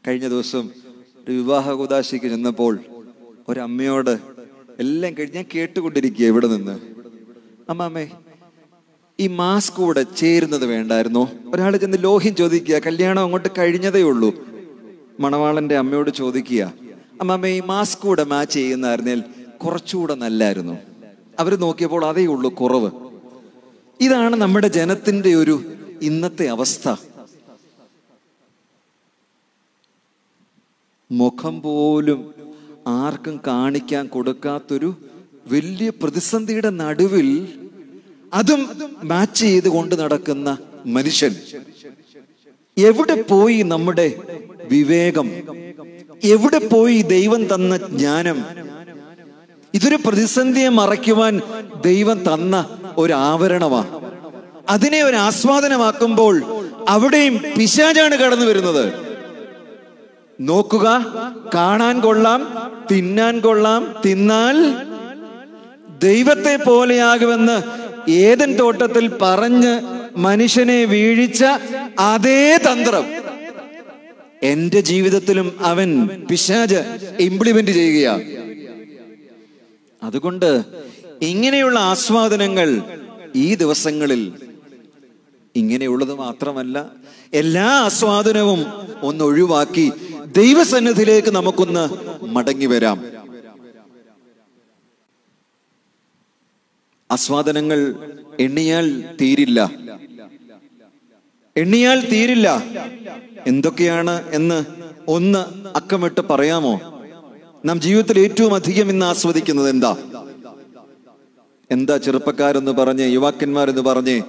കഴിഞ്ഞ ദിവസം ഒരു വിവാഹ കൂതാശിക്ക് ചെന്നപ്പോൾ ഒരമ്മയോട് എല്ലാം കഴിഞ്ഞ് ഞാൻ കേട്ടുകൊണ്ടിരിക്കുക ഇവിടെ നിന്ന്. അമ്മാമ്മേ ഈ മാസ്ക് കൂടെ ചേരുന്നത് വേണ്ടായിരുന്നു. ഒരാൾ ചെന്ന് ലോഹ്യം ചോദിക്കുക കല്യാണം അങ്ങോട്ട് കഴിഞ്ഞതേ ഉള്ളൂ. മണവാളന്റെ അമ്മയോട് ചോദിക്കുക അമ്മ ഈ മാസ്ക് കൂടെ മാച്ച് ചെയ്യുന്നായിരുന്നേൽ കുറച്ചുകൂടെ നല്ലായിരുന്നു. അവർ നോക്കിയപ്പോൾ അതേ ഉള്ളൂ കുറവ്. ഇതാണ് നമ്മുടെ ജനത്തിന്റെ ഒരു ഇന്നത്തെ അവസ്ഥ. മുഖം പോലും ആർക്കും കാണിക്കാൻ കൊടുക്കാത്തൊരു വലിയ പ്രതിസന്ധിയുടെ നടുവിൽ അതും മാച്ച് ചെയ്ത് കൊണ്ട് നടക്കുന്ന മനുഷ്യൻ. എവിടെ പോയി നമ്മുടെ വിവേകം? എവിടെ പോയി ദൈവം തന്ന ജ്ഞാനം? ഇതൊരു പ്രതിസന്ധിയെ മറയ്ക്കുവാൻ ദൈവം തന്ന ഒരു ആവരണമാണ് അതിനെ ഒരു ആസ്വാദനമാക്കുമ്പോൾ അവിടെയും പിശാചാണ് കടന്നു വരുന്നത്. നോക്കുക കാണാൻ കൊള്ളാം തിന്നാൻ കൊള്ളാം തിന്നാൽ ദൈവത്തെ പോലെയാകുമെന്ന് ഏതൻ തോട്ടത്തിൽ പറഞ്ഞ് മനുഷ്യനെ വീഴിച്ച അതേ തന്ത്രം. എന്റെ ജീവിതത്തിലും അവൻ പിശാജ് ഇംപ്ലിമെന്റ് ചെയ്യുകയാണ്. അതുകൊണ്ട് ഇങ്ങനെയുള്ള ആസ്വാദനങ്ങൾ ഈ ദിവസങ്ങളിൽ ഇങ്ങനെയുള്ളത് മാത്രമല്ല എല്ലാ ആസ്വാദനവും ഒന്ന് ഒഴിവാക്കി ദൈവസന്നിധിയിലേക്ക് നമുക്കൊന്ന് മടങ്ങി വരാം. ആസ്വാദനങ്ങൾ എണ്ണിയാൽ തീരില്ല. എണ്ണിയാൽ തീരില്ല. എന്തൊക്കെയാണ് എന്ന് ഒന്ന് അക്കമിട്ട് പറയാമോ? നാം ജീവിതത്തിൽ ഏറ്റവും അധികം ഇന്ന് ആസ്വദിക്കുന്നത് എന്താ? എന്താ ചെറുപ്പക്കാരെന്ന് പറഞ്ഞ് യുവാക്കന്മാരെന്ന് പറഞ്ഞ്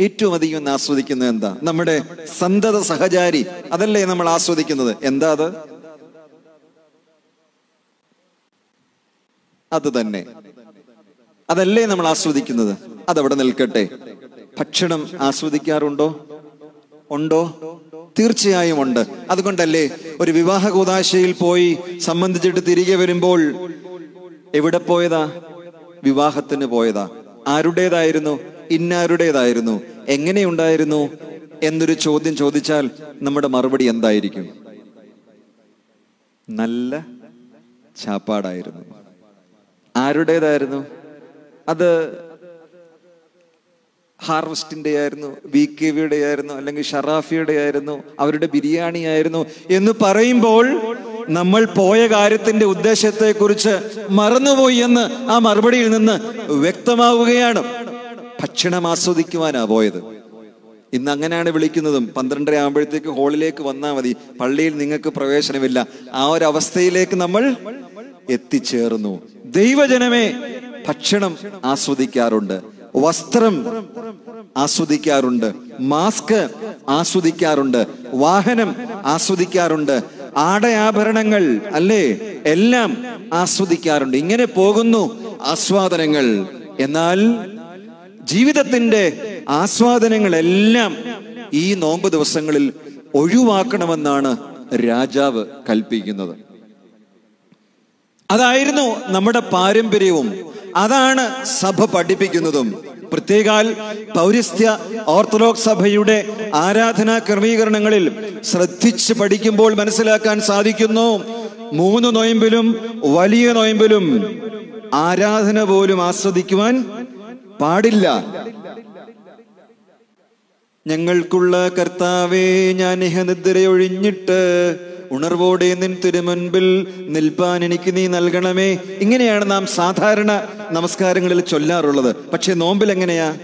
ഏറ്റവും അധികം ഇന്ന് ആസ്വദിക്കുന്നത് എന്താ? നമ്മുടെ സന്തത സഹചാരി അതല്ലേ നമ്മൾ ആസ്വദിക്കുന്നത്. എന്താ അത്? അത് തന്നെ. അതല്ലേ നമ്മൾ ആസ്വദിക്കുന്നത്? അതവിടെ നിൽക്കട്ടെ. ഭക്ഷണം ആസ്വദിക്കാറുണ്ടോ? ഉണ്ടോ? തീർച്ചയായും ഉണ്ട്. അതുകൊണ്ടല്ലേ ഒരു വിവാഹ കൂതാശയിൽ പോയി സംബന്ധിച്ചിട്ട് തിരികെ വരുമ്പോൾ എവിടെ പോയതാ? വിവാഹത്തിന് പോയതാ. ആരുടേതായിരുന്നു? ഇന്നാരുടേതായിരുന്നു? എങ്ങനെയുണ്ടായിരുന്നു? എന്നൊരു ചോദ്യം ചോദിച്ചാൽ നമ്മുടെ മറുപടി എന്തായിരിക്കും? നല്ല ചാപ്പാടായിരുന്നു. ആരുടേതായിരുന്നു? അത് ഹാർവസ്റ്റിന്റെ ആയിരുന്നു വി കെ വിയുടെ ആയിരുന്നു അല്ലെങ്കിൽ ഷറാഫിയുടെ ആയിരുന്നു അവരുടെ ബിരിയാണി ആയിരുന്നു എന്ന് പറയുമ്പോൾ നമ്മൾ പോയ കാര്യത്തിന്റെ ഉദ്ദേശത്തെക്കുറിച്ച് മറന്നുപോയി എന്ന് ആ മറുപടിയിൽ നിന്ന് വ്യക്തമാവുകയാണ്. ഭക്ഷണം ആസ്വദിക്കുവാനാ പോയത്. ഇന്ന് അങ്ങനെയാണ് വിളിക്കുന്നതും. പന്ത്രണ്ടര ആകുമ്പോഴത്തേക്ക് ഹോളിലേക്ക് വന്നാൽ മതി. പള്ളിയിൽ നിങ്ങൾക്ക് പ്രവേശനമില്ല. ആ ഒരു അവസ്ഥയിലേക്ക് നമ്മൾ എത്തിച്ചേർന്നു. ദൈവജനമേ ഭക്ഷണം ആസ്വദിക്കാറുണ്ട് വസ്ത്രം ആസ്വദിക്കാറുണ്ട് മാസ്ക് ആസ്വദിക്കാറുണ്ട് വാഹനം ആസ്വദിക്കാറുണ്ട് ആടയാഭരണങ്ങൾ അല്ലേ? എല്ലാം ആസ്വദിക്കാറുണ്ട്. ഇങ്ങനെ പോകുന്നു ആസ്വാദനങ്ങൾ. എന്നാൽ ജീവിതത്തിന്റെ ആസ്വാദനങ്ങളെല്ലാം ഈ നോമ്പ് ദിവസങ്ങളിൽ ഒഴിവാക്കണമെന്നാണ് രാജാവ് കൽപ്പിക്കുന്നത്. അതായിരുന്നു നമ്മുടെ പാരമ്പര്യവും. അതാണ് സഭ പഠിപ്പിക്കുന്നതും. പ്രത്യേകാൽ പൗരസ്ത്യ ഓർത്തഡോക്സ് സഭയുടെ ആരാധനാ ക്രമീകരണങ്ങളിൽ ശ്രദ്ധിച്ച് പഠിക്കുമ്പോൾ മനസ്സിലാക്കാൻ സാധിക്കുന്നു. മൂന്ന് നോയമ്പിലും വലിയ നോയമ്പിലും ആരാധന പോലും ആസ്വദിക്കുവാൻ പാടില്ല. ഞങ്ങൾക്കുള്ള കർത്താവേ ഞാൻ ഇഹനിദ്രയൊഴിഞ്ഞിട്ട് ഉണർവോടെ നിൻ തിരുമുൻപിൽ നിൽപ്പാൻ എനിക്ക് നീ നൽകണമേ. ഇങ്ങനെയാണ് നാം സാധാരണ നമസ്കാരങ്ങളിൽ ചൊല്ലാറുള്ളത്. പക്ഷേ നോമ്പിൽ എങ്ങനെയാ?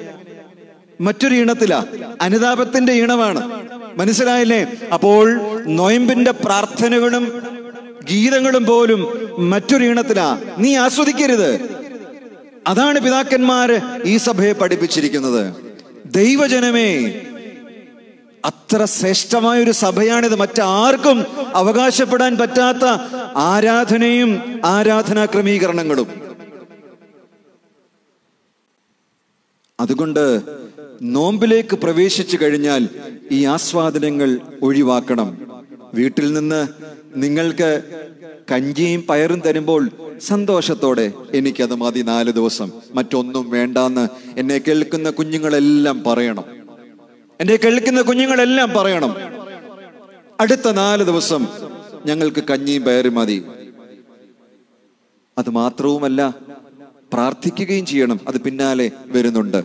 മറ്റൊരു ഈണത്തിലാ. അനുതാപത്തിന്റെ ഈണമാണ്. മനസ്സിലായില്ലേ? അപ്പോൾ നൊയമ്പിന്റെ പ്രാർത്ഥനകളും ഗീതങ്ങളും പോലും മറ്റൊരു ഈണത്തിലാ. നീ ആസ്വദിക്കരുത്. അതാണ് പിതാക്കന്മാര് ഈ സഭയെ പഠിപ്പിച്ചിരിക്കുന്നത്. ദൈവജനമേ അത്ര ശ്രേഷ്ഠമായ ഒരു സഭയാണിത്. മറ്റാർക്കും അവകാശപ്പെടാൻ പറ്റാത്ത ആരാധനയും ആരാധനാ ക്രമീകരണങ്ങളും. അതുകൊണ്ട് നോമ്പിലേക്ക് പ്രവേശിച്ചു കഴിഞ്ഞാൽ ഈ ആസ്വാദനങ്ങൾ ഒഴിവാക്കണം. വീട്ടിൽ നിന്ന് നിങ്ങൾക്ക് കഞ്ചിയും പയറും തരുമ്പോൾ സന്തോഷത്തോടെ എനിക്കത് മതി നാല് ദിവസം. മറ്റൊന്നും വേണ്ടാന്ന് എന്നെ കേൾക്കുന്ന കുഞ്ഞുങ്ങളെല്ലാം പറയണം. എന്നെ കേൾക്കുന്ന കുഞ്ഞുങ്ങളെല്ലാം പറയണം. അടുത്ത നാല് ദിവസം ഞങ്ങൾക്ക് കഞ്ഞിയും പയറും മതി. അത് മാത്രവുമല്ല പ്രാർത്ഥിക്കുകയും ചെയ്യണം. അത് പിന്നാലെ വരുന്നുണ്ട്.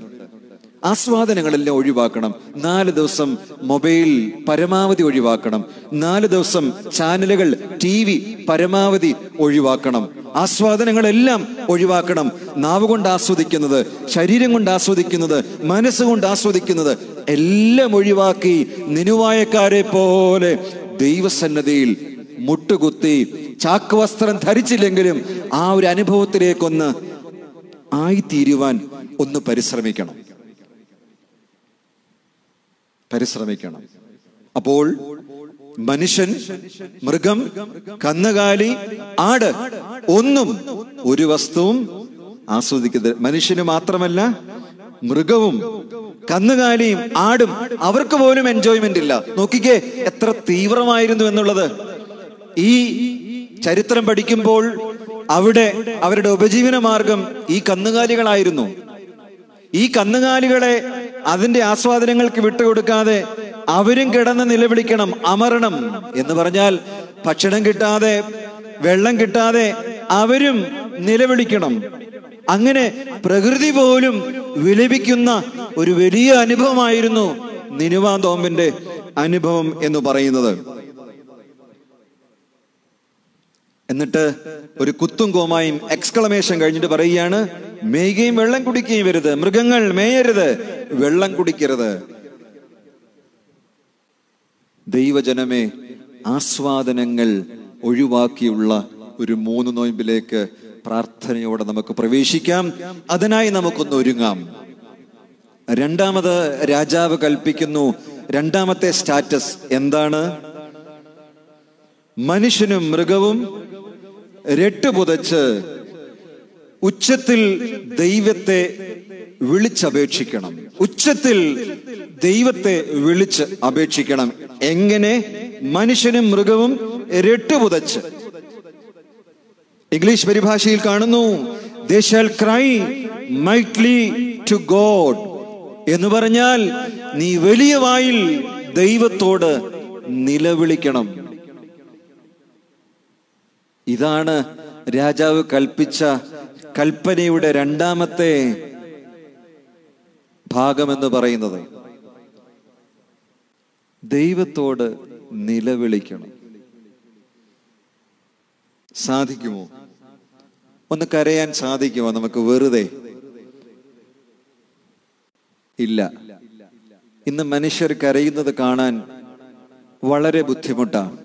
ആസ്വാദനങ്ങളെല്ലാം ഒഴിവാക്കണം. നാല് ദിവസം മൊബൈൽ പരമാവധി ഒഴിവാക്കണം. നാല് ദിവസം ചാനലുകൾ ടി വി പരമാവധി ഒഴിവാക്കണം. ആസ്വാദനങ്ങളെല്ലാം ഒഴിവാക്കണം. നാവ് കൊണ്ട് ആസ്വദിക്കുന്നത് ശരീരം കൊണ്ട് ആസ്വദിക്കുന്നത് മനസ്സുകൊണ്ട് ആസ്വദിക്കുന്നത് എല്ലാം ഒഴിവാക്കി നിനുവായക്കാരെ പോലെ ദൈവസന്നതിയിൽ മുട്ടുകുത്തി ചാക്ക് വസ്ത്രം ധരിച്ചില്ലെങ്കിലും ആ ഒരു അനുഭവത്തിലേക്കൊന്ന് ആയിത്തീരുവാൻ ഒന്ന് പരിശ്രമിക്കണം. പരിശ്രമിക്കണം. അപ്പോൾ മനുഷ്യൻ മൃഗം കന്നുകാലി ആട് ഒന്നും ഒരു വസ്തുവും ആസ്വദിക്കുന്നത് മനുഷ്യന് മാത്രമല്ല മൃഗവും കന്നുകാലിയും ആടും അവർക്ക് പോലും എൻജോയ്മെന്റ് ഇല്ല. നോക്കിക്കേ എത്ര തീവ്രമായിരുന്നു എന്നുള്ളത്. ഈ ചരിത്രം പഠിക്കുമ്പോൾ അവിടെ അവരുടെ ഉപജീവന മാർഗം ഈ കന്നുകാലികളായിരുന്നു. ഈ കന്നുകാലികളെ അതിന്റെ ആസ്വാദനങ്ങൾക്ക് വിട്ടുകൊടുക്കാതെ അവരും കിടന്ന് നിലവിളിക്കണം അമരണം എന്ന് പറഞ്ഞാൽ ഭക്ഷണം കിട്ടാതെ വെള്ളം കിട്ടാതെ അവരും നിലവിളിക്കണം. അങ്ങനെ പ്രകൃതി പോലും വിലപിക്കുന്ന ഒരു വലിയ അനുഭവമായിരുന്നു നിനുവാ തോമ്പിന്റെ അനുഭവം എന്ന് പറയുന്നത്. എന്നിട്ട് ഒരു കുത്തും കോമായും എക്സ്ക്ലമേഷൻ കഴിഞ്ഞിട്ട് പറയുകയാണ് മേയുകയും വെള്ളം കുടിക്കുകയും വരുത് മൃഗങ്ങൾ മേയരുത്. വെള്ളം കുടിക്കരുത്. ദൈവജനമേ ആസ്വാദനങ്ങൾ ഒഴിവാക്കിയുള്ള ഒരു മൂന്ന് നോയമ്പിലേക്ക് പ്രാർത്ഥനയോടെ നമുക്ക് പ്രവേശിക്കാം. അതിനായി നമുക്കൊന്ന് ഒരുങ്ങാം. രണ്ടാമത് രാജാവ് കൽപ്പിക്കുന്നു. രണ്ടാമത്തെ സ്റ്റാറ്റസ് എന്താണ്? മനുഷ്യനും മൃഗവും രട്ടുപുതച്ച് ഉച്ചത്തിൽ ദൈവത്തെ വിളിച്ചപേക്ഷിക്കണം. ഉച്ചത്തിൽ ദൈവത്തെ വിളിച്ച് അപേക്ഷിക്കണം. എങ്ങനെ? മനുഷ്യനും മൃഗവും രട്ടുപുതച്ച് ഇംഗ്ലീഷ് പരിഭാഷയിൽ കാണുന്നു ക്രൈ മൈറ്റ്ലി ടു ഗോഡ് എന്ന് പറഞ്ഞാൽ നീ വലിയ വായിൽ ദൈവത്തോട് നിലവിളിക്കണം. ഇതാണ് രാജാവ് കൽപ്പിച്ച കൽപ്പനയുടെ രണ്ടാമത്തെ ഭാഗമെന്ന് പറയുന്നത്. ദൈവത്തോട് നിലവിളിക്കണം. സാധിക്കുമോ? ഒന്ന് കരയാൻ സാധിക്കുമോ? നമുക്ക് വെറുതെ. ഇല്ല. ഇന്ന് മനുഷ്യർ കരയുന്നത് കാണാൻ വളരെ ബുദ്ധിമുട്ടാണ്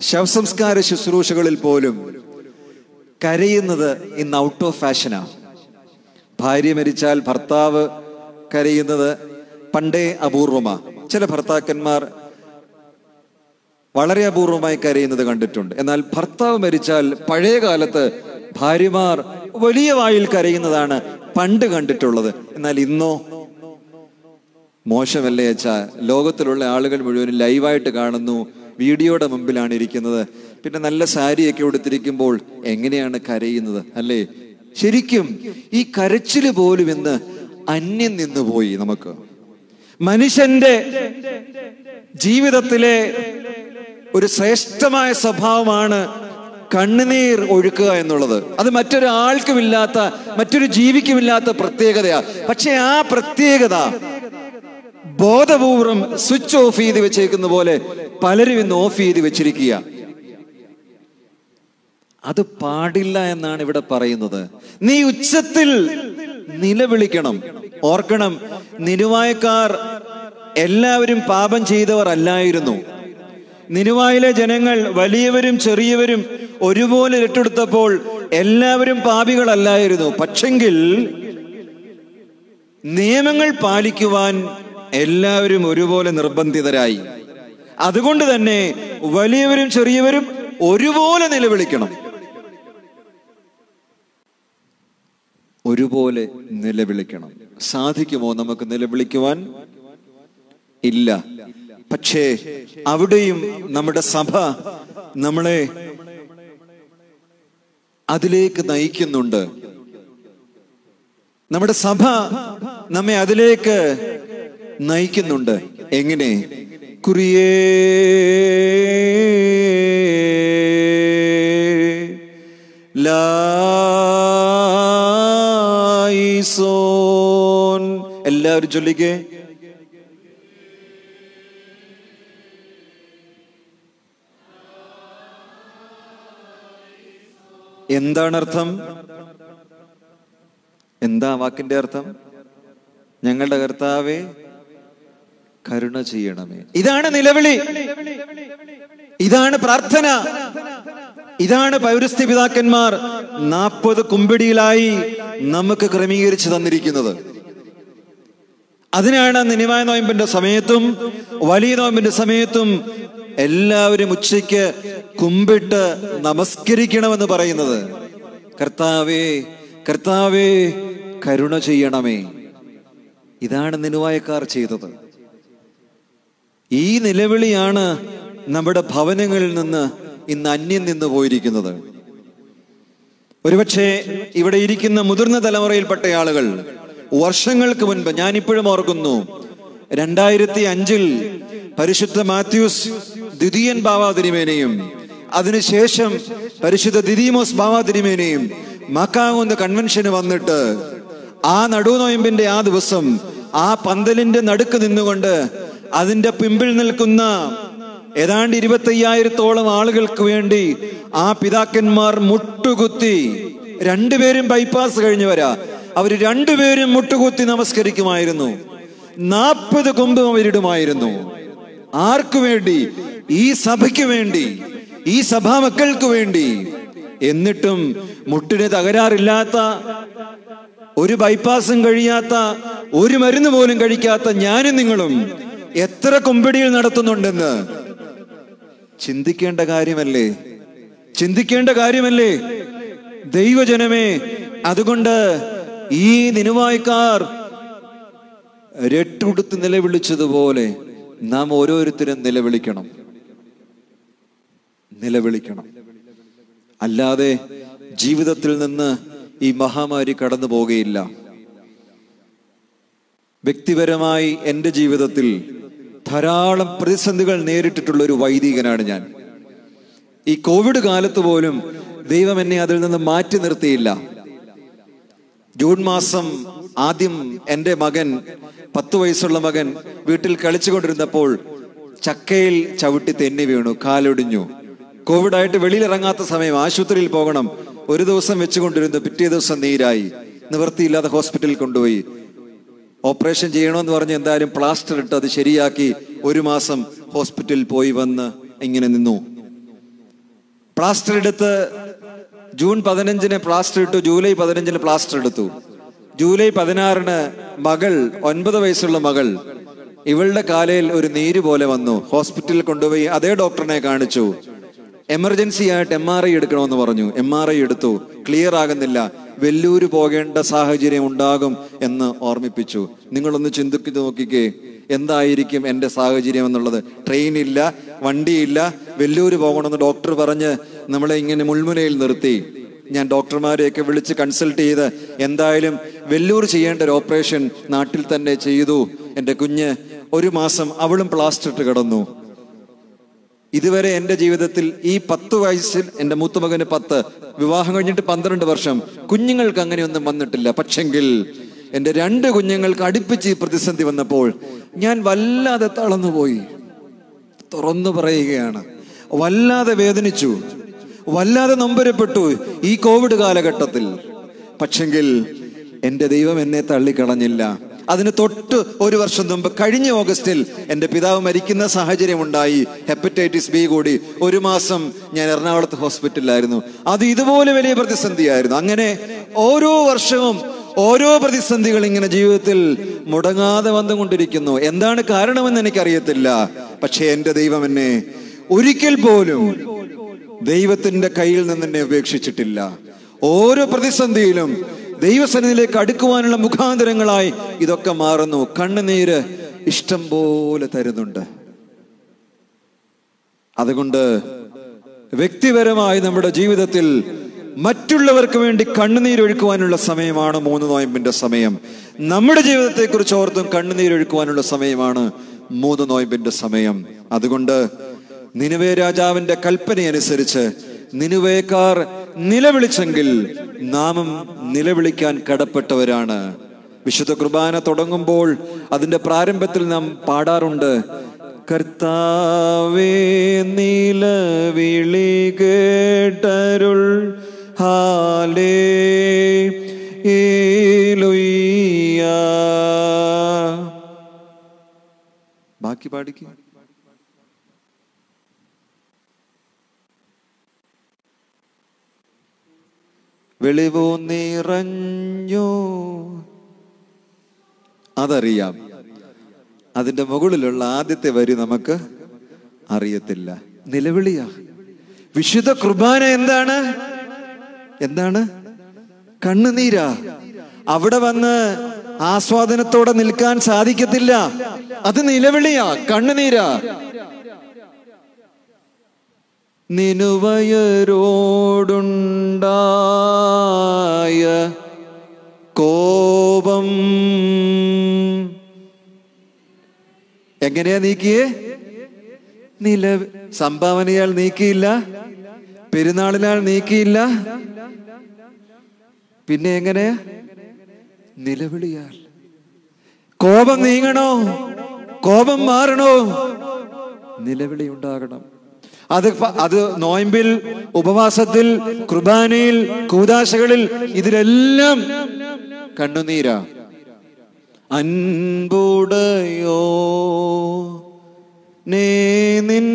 ശവസംസ്കാര ശുശ്രൂഷകളിൽ പോലും കരയുന്നത് ഇന്ന് ഔട്ട് ഓഫ് ഫാഷനാണ് ഭാര്യ മരിച്ചാൽ ഭർത്താവ് കരയുന്നത് പണ്ടേ അപൂർവമാ. ചില ഭർത്താക്കന്മാർ വളരെ അപൂർവമായി കരയുന്നത് കണ്ടിട്ടുണ്ട്. എന്നാൽ ഭർത്താവ് മരിച്ചാൽ പഴയ കാലത്ത് ഭാര്യമാർ വലിയ വായിൽ കരയുന്നതാണ് പണ്ട് കണ്ടിട്ടുള്ളത്. എന്നാൽ ഇന്നോ മോശമല്ലേ അച്ഛാ? ലോകത്തിലുള്ള ആളുകൾ മുഴുവനും ലൈവായിട്ട് കാണുന്നു. വീഡിയോയുടെ മുമ്പിലാണ് ഇരിക്കുന്നത്. പിന്നെ നല്ല സാരിയൊക്കെ ഉടുത്തിരിക്കുമ്പോൾ എങ്ങനെയാണ് കരയുന്നത് അല്ലേ? ശരിക്കും ഈ കരച്ചിൽ പോലും ഇന്ന് അന്യം നിന്നുപോയി നമുക്ക്. മനുഷ്യന്റെ ജീവിതത്തിലെ ഒരു ശ്രേഷ്ഠമായ സ്വഭാവമാണ് കണ്ണുനീർ ഒഴുക്കുക എന്നുള്ളത്. അത് മറ്റൊരാൾക്കുമില്ലാത്ത മറ്റൊരു ജീവിക്കുമില്ലാത്ത പ്രത്യേകതയാണ് പക്ഷെ ആ പ്രത്യേകത ബോധപൂർവം സ്വിച്ച് ഓഫ് ചെയ്ത് വെച്ചേക്കുന്ന പോലെ പലരും ഇന്ന് ഓഫ് ചെയ്ത് വെച്ചിരിക്കുക അത് പാടില്ല എന്നാണ് ഇവിടെ പറയുന്നത്. നീ ഉച്ചത്തിൽ നിലവിളിക്കണം. ഓർക്കണം നിരുവായക്കാർ എല്ലാവരും പാപം ചെയ്തവർ അല്ലായിരുന്നു നിരുവായിലെ ജനങ്ങൾ വലിയവരും ചെറിയവരും ഒരുപോലെ ഇട്ടെടുത്തപ്പോൾ എല്ലാവരും പാപികളല്ലായിരുന്നു. പക്ഷെങ്കിൽ നിയമങ്ങൾ പാലിക്കുവാൻ എല്ലാവരും ഒരുപോലെ നിർബന്ധിതരായി. അതുകൊണ്ട് തന്നെ വലിയവരും ചെറിയവരും ഒരുപോലെ നിലവിളിക്കണം. ഒരുപോലെ നിലവിളിക്കണം. സാധിക്കുമോ നമുക്ക് നിലവിളിക്കുവാൻ? ഇല്ല. പക്ഷേ അവിടെയും നമ്മുടെ സഭ നമ്മളെ അതിലേക്ക് നയിക്കുന്നുണ്ട്. നമ്മുടെ സഭ നമ്മെ അതിലേക്ക് നയിക്കുന്നുണ്ട്. എങ്ങനെ? കുറിയേ. എല്ലാവരും ചൊല്ലിക്കേ. എന്താണ് അർത്ഥം എന്താ വാക്കിന്റെ അർത്ഥം? ഞങ്ങളുടെ കർത്താവെ കരുണ ചെയ്യണമേ. ഇതാണ് നിലവിളി. ഇതാണ് പ്രാർത്ഥന. ഇതാണ് പൗരസ്ത്യ പിതാക്കന്മാർ നാൽപ്പത് കുമ്പിടിയിലായി നമുക്ക് ക്രമീകരിച്ചു തന്നിരിക്കുന്നത്. അതിനാണ് നിനിമായ നോയമ്പിന്റെ സമയത്തും വലിയ നോയമ്പിന്റെ സമയത്തും എല്ലാവരും ഉച്ചയ്ക്ക് കുമ്പിട്ട് നമസ്കരിക്കണമെന്ന് പറയുന്നത്. കർത്താവേ കർത്താവേ കരുണ ചെയ്യണമേ. ഇതാണ് നിനുവായക്കാർ ചെയ്തത്. ഈ നിലവിളിയാണ് നമ്മുടെ ഭവനങ്ങളിൽ നിന്ന് ഇന്ന് അന്യം നിന്ന് പോയിരിക്കുന്നത്. ഒരുപക്ഷെ ഇവിടെ ഇരിക്കുന്ന മുതിർന്ന തലമുറയിൽപ്പെട്ട ആളുകൾ വർഷങ്ങൾക്ക് മുൻപ് ഞാനിപ്പോഴും ഓർക്കുന്നു രണ്ടായിരത്തി അഞ്ചിൽ പരിശുദ്ധ മാത്യൂസ് ദ്വിതീയൻ ഭാവാതിരിമേനയും അതിനുശേഷം പരിശുദ്ധ ദിദീമോസ് ഭാവാതിരിമേനയും മക്കാവുന്ന കൺവെൻഷന് വന്നിട്ട് ആ നടുനോയമ്പിന്റെ ആ ദിവസം ആ പന്തലിന്റെ നടുക്ക് നിന്നുകൊണ്ട് അതിന്റെ പിമ്പിൽ നിൽക്കുന്ന ഏതാണ്ട് ഇരുപത്തയ്യായിരത്തോളം ആളുകൾക്ക് വേണ്ടി ആ പിതാക്കന്മാർ മുട്ടുകുത്തി രണ്ടുപേരും ബൈപ്പാസ് കഴിഞ്ഞവരാ അവർ രണ്ടുപേരും മുട്ടുകുത്തി നമസ്കരിക്കുമായിരുന്നു. നാൽപ്പത് കൊമ്പും അവരിടുമായിരുന്നു. ആർക്കു വേണ്ടി? ഈ സഭയ്ക്ക് വേണ്ടി ഈ സഭാമക്കൾക്ക് വേണ്ടി. എന്നിട്ടും മുട്ടിന് തകരാറില്ലാത്ത ഒരു ബൈപ്പാസും കഴിയാത്ത ഒരു മരുന്ന് പോലും കഴിക്കാത്ത ഞാനും നിങ്ങളും എത്ര കൊമ്പടിയിൽ നടത്തുന്നുണ്ടെന്ന് ചിന്തിക്കേണ്ട കാര്യമല്ലേ? ചിന്തിക്കേണ്ട കാര്യമല്ലേ? ദൈവജനമേ അതുകൊണ്ട് ഈ നിനുവായ്ക്കാർ രട്ടുടുത്ത് നിലവിളിച്ചതുപോലെ നാം ഓരോരുത്തരും നിലവിളിക്കണം. നിലവിളിക്കണം. അല്ലാതെ ജീവിതത്തിൽ നിന്ന് ഈ മഹാമാരി കടന്നു പോകുകയില്ല വ്യക്തിപരമായി എന്റെ ജീവിതത്തിൽ ധാരാളം പ്രതിസന്ധികൾ നേരിട്ടിട്ടുള്ള ഒരു വൈദികനാണ് ഞാൻ. ഈ കോവിഡ് കാലത്ത് പോലും ദൈവം എന്നെ അതിൽ നിന്ന് മാറ്റി നിർത്തിയില്ല. ജൂൺ മാസം ആദ്യം എന്റെ മകൻ പത്തു വയസ്സുള്ള മകൻ വീട്ടിൽ കളിച്ചുകൊണ്ടിരുന്നപ്പോൾ ചക്കയിൽ ചവിട്ടി തെന്നി വീണു കാലൊടിഞ്ഞു. കോവിഡ് ആയിട്ട് വെളിയിലിറങ്ങാത്ത സമയം ആശുപത്രിയിൽ പോകണം. ഒരു ദിവസം വെച്ചുകൊണ്ടിരുന്നു പിറ്റേ ദിവസം നീരായി. നിവൃത്തിയില്ലാതെ ഹോസ്പിറ്റലിൽ കൊണ്ടുപോയി. ഓപ്പറേഷൻ ചെയ്യണമെന്ന് പറഞ്ഞ് എന്തായാലും പ്ലാസ്റ്റർ ഇട്ട് അത് ശരിയാക്കി ഒരു മാസം ഹോസ്പിറ്റലിൽ പോയി വന്ന് ഇങ്ങനെ നിന്നു. പ്ലാസ്റ്റർ എടുത്ത് ജൂൺ പതിനഞ്ചിന് പ്ലാസ്റ്റർ ഇട്ടു ജൂലൈ പതിനഞ്ചിന് പ്ലാസ്റ്റർ എടുത്തു. ജൂലൈ പതിനാറിന് മകൾ ഒൻപത് വയസ്സുള്ള മകൾ ഇവളുടെ കാലയിൽ ഒരു നീര് പോലെ വന്നു. ഹോസ്പിറ്റലിൽ കൊണ്ടുപോയി അതേ ഡോക്ടറിനെ കാണിച്ചു. എമർജൻസി ആയിട്ട് എം ആർ ഐ എടുക്കണമെന്ന് പറഞ്ഞു. എം ആർ ഐ എടുത്തു. ക്ലിയർ ആകുന്നില്ല. വെല്ലൂര് പോകേണ്ട സാഹചര്യം ഉണ്ടാകും എന്ന് ഓർമ്മിപ്പിച്ചു. നിങ്ങളൊന്ന് ചിന്തിക്കു നോക്കിക്കേ. എന്തായിരിക്കും എന്റെ സാഹചര്യം എന്നുള്ളത്? ട്രെയിനില്ല വണ്ടിയില്ല വെല്ലൂർ പോകണമെന്ന് ഡോക്ടർ പറഞ്ഞ് നമ്മളെ ഇങ്ങനെ മുൾമുനയിൽ നിർത്തി. ഞാൻ ഡോക്ടർമാരെയൊക്കെ വിളിച്ച് കൺസൾട്ട് ചെയ്ത് എന്തായാലും വെല്ലൂർ ചെയ്യേണ്ട ഒരു ഓപ്പറേഷൻ നാട്ടിൽ തന്നെ ചെയ്തു. എന്റെ കുഞ്ഞ് ഒരു മാസം അവളും പ്ലാസ്റ്റർ ഇട്ട് കിടന്നു. ഇതുവരെ എന്റെ ജീവിതത്തിൽ ഈ പത്ത് വയസ്സിൽ എന്റെ മൂത്തുമകന് പത്ത് വിവാഹം കഴിഞ്ഞിട്ട് പന്ത്രണ്ട് വർഷം. കുഞ്ഞുങ്ങൾക്ക് അങ്ങനെയൊന്നും വന്നിട്ടില്ല. പക്ഷെങ്കിൽ എന്റെ രണ്ട് കുഞ്ഞുങ്ങൾക്ക് അടുപ്പിച്ച് ഈ പ്രതിസന്ധി വന്നപ്പോൾ ഞാൻ വല്ലാതെ തളർന്നുപോയി. തുറന്നു പറയുകയാണ്. വല്ലാതെ വേദനിച്ചു. വല്ലാതെ നൊമ്പരപ്പെട്ടു ഈ കോവിഡ് കാലഘട്ടത്തിൽ. പക്ഷെങ്കിൽ എന്റെ ദൈവം എന്നെ തള്ളിക്കളഞ്ഞില്ല. അതിന് തൊട്ട് ഒരു വർഷം മുമ്പ് കഴിഞ്ഞ ഓഗസ്റ്റിൽ എന്റെ പിതാവ് മരിക്കുന്ന സാഹചര്യം ഉണ്ടായി ഹെപ്പറ്റൈറ്റിസ് ബി കൂടി. ഒരു മാസം ഞാൻ എറണാകുളത്ത് ഹോസ്പിറ്റലിലായിരുന്നു. അത് ഇതുപോലെ വലിയ പ്രതിസന്ധിയായിരുന്നു. അങ്ങനെ ഓരോ വർഷവും ഓരോ പ്രതിസന്ധികൾ ഇങ്ങനെ ജീവിതത്തിൽ മുടങ്ങാതെ വന്നുകൊണ്ടിരിക്കുന്നു. എന്താണ് കാരണമെന്ന് എനിക്കറിയത്തില്ല. പക്ഷേ എന്റെ ദൈവം എന്നെ ഒരിക്കൽ പോലും ദൈവത്തിന്റെ കയ്യിൽ നിന്ന് എന്നെ ഉപേക്ഷിച്ചിട്ടില്ല. ഓരോ പ്രതിസന്ധിയിലും ദൈവസന്നിധിയിലേക്ക് അടുക്കുവാനുള്ള മുഖാന്തരങ്ങളായി ഇതൊക്കെ മാറുന്നു. കണ്ണുനീര് ഇഷ്ടം പോലെ തരുന്നുണ്ട്. അതുകൊണ്ട് വ്യക്തിപരമായി നമ്മുടെ ജീവിതത്തിൽ മറ്റുള്ളവർക്ക് വേണ്ടി കണ്ണുനീരൊഴുക്കുവാനുള്ള സമയമാണ് മൂന്ന് നോയമ്പിന്റെ സമയം. നമ്മുടെ ജീവിതത്തെക്കുറിച്ച് ഓർത്തും കണ്ണുനീരൊഴുക്കുവാനുള്ള സമയമാണ് മൂന്ന് നോയമ്പിന്റെ സമയം. അതുകൊണ്ട് നിനവേ രാജാവിന്റെ കൽപ്പനയനുസരിച്ച് നിനുവേക്കാർ നിലവിളിച്ചെങ്കിൽ നാമം നിലവിളിക്കാൻ കടപ്പെട്ടവരാണ്. വിശുദ്ധ കുർബാന തുടങ്ങുമ്പോൾ അതിന്റെ പ്രാരംഭത്തിൽ നാം പാടാറുണ്ട് കർത്താവേ നിലവിളി കേട്ടരുൾ ഹാലേലുയ്യ ബാക്കി പാടിക്ക്. വെളിവോ നിറഞ്ഞു. അതറിയാം. അതിന്റെ മുകളിലുള്ള ആദ്യത്തെ വരി നമുക്ക് അറിയത്തില്ല. നിലവിളിയാ. വിശുദ്ധ കുർബാന എന്താണ്? എന്താണ്? കണ്ണുനീരാ. അവിടെ വന്ന് ആസ്വാദനത്തോടെ നിൽക്കാൻ സാധിക്കത്തില്ല. അത് നിലവിളിയാ കണ്ണുനീരാ. നിനുവയരോടുണ്ടായ കോപം. എങ്ങനെയാ നീക്കിയേ? നില സംഭാവനയാൽ നീക്കിയില്ല. പെരുന്നാളിനാൽ നീക്കിയില്ല. പിന്നെ എങ്ങനെ? നിലവിളിയാൽ. കോപം നീങ്ങണോ? കോപം മാറണോ? നിലവിളി ഉണ്ടാകണം. അത് അത് നോയമ്പിൽ ഉപവാസത്തിൽ കുർബാനയിൽ കൂതാശകളിൽ ഇതിലെല്ലാം കണ്ണുനീരാ. അൻപുടയോ നേ നിൻ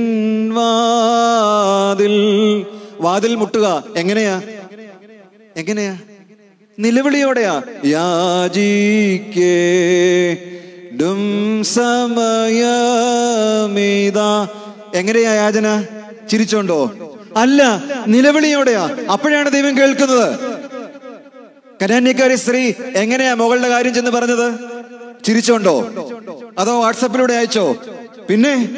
വാതിൽ വാതിൽ മുട്ടുക. എങ്ങനെയാ? എങ്ങനെയാ? നിലവിളിയോടെയാ യാചിക്കേ ഡും സമയമീതാ. എങ്ങനെയാ യാചന? ചിരിച്ചോണ്ടോ? അല്ല നിലവിളിയോടെയാ. അപ്പോഴാണ് ദൈവം കേൾക്കുന്നത്. കനാന്യക്കാരി സ്ത്രീ എങ്ങനെയാ മകളുടെ കാര്യം ചെന്ന് പറഞ്ഞത്? ചിരിച്ചോണ്ടോ? അതോ വാട്സപ്പിലൂടെ അയച്ചോ? പിന്നെ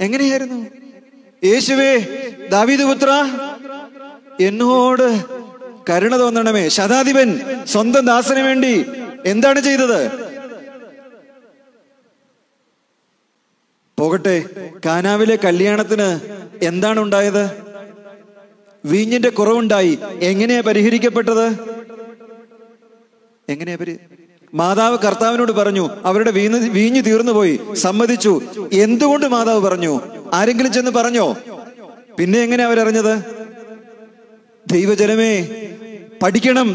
എങ്ങനെയായിരുന്നു? യേശുവേ ദാവീദ് പുത്ര എന്നോട് കരുണ തോന്നണമേ. ശതാധിപൻ സ്വന്തം ദാസന് വേണ്ടി എന്താണ് ചെയ്തത്? പോകട്ടെ. കാനാവിലെ കല്യാണത്തിന് എന്താണ് ഉണ്ടായത്? വീഞ്ഞിന്റെ കുറവുണ്ടായി. എങ്ങനെയാ പരിഹരിക്കപ്പെട്ടത്? എങ്ങനെയാ പരി മാതാവ് കർത്താവിനോട് പറഞ്ഞു അവരുടെ വീഞ്ഞ് വീഞ്ഞ് തീർന്നു പോയി സമ്മതിച്ചു. എന്തുകൊണ്ട് മാതാവ് പറഞ്ഞു? ആരെങ്കിലും ചെന്ന് പറഞ്ഞോ? പിന്നെ എങ്ങനെ അവരറിഞ്ഞത്? ദൈവജനമേ പഠിക്കണം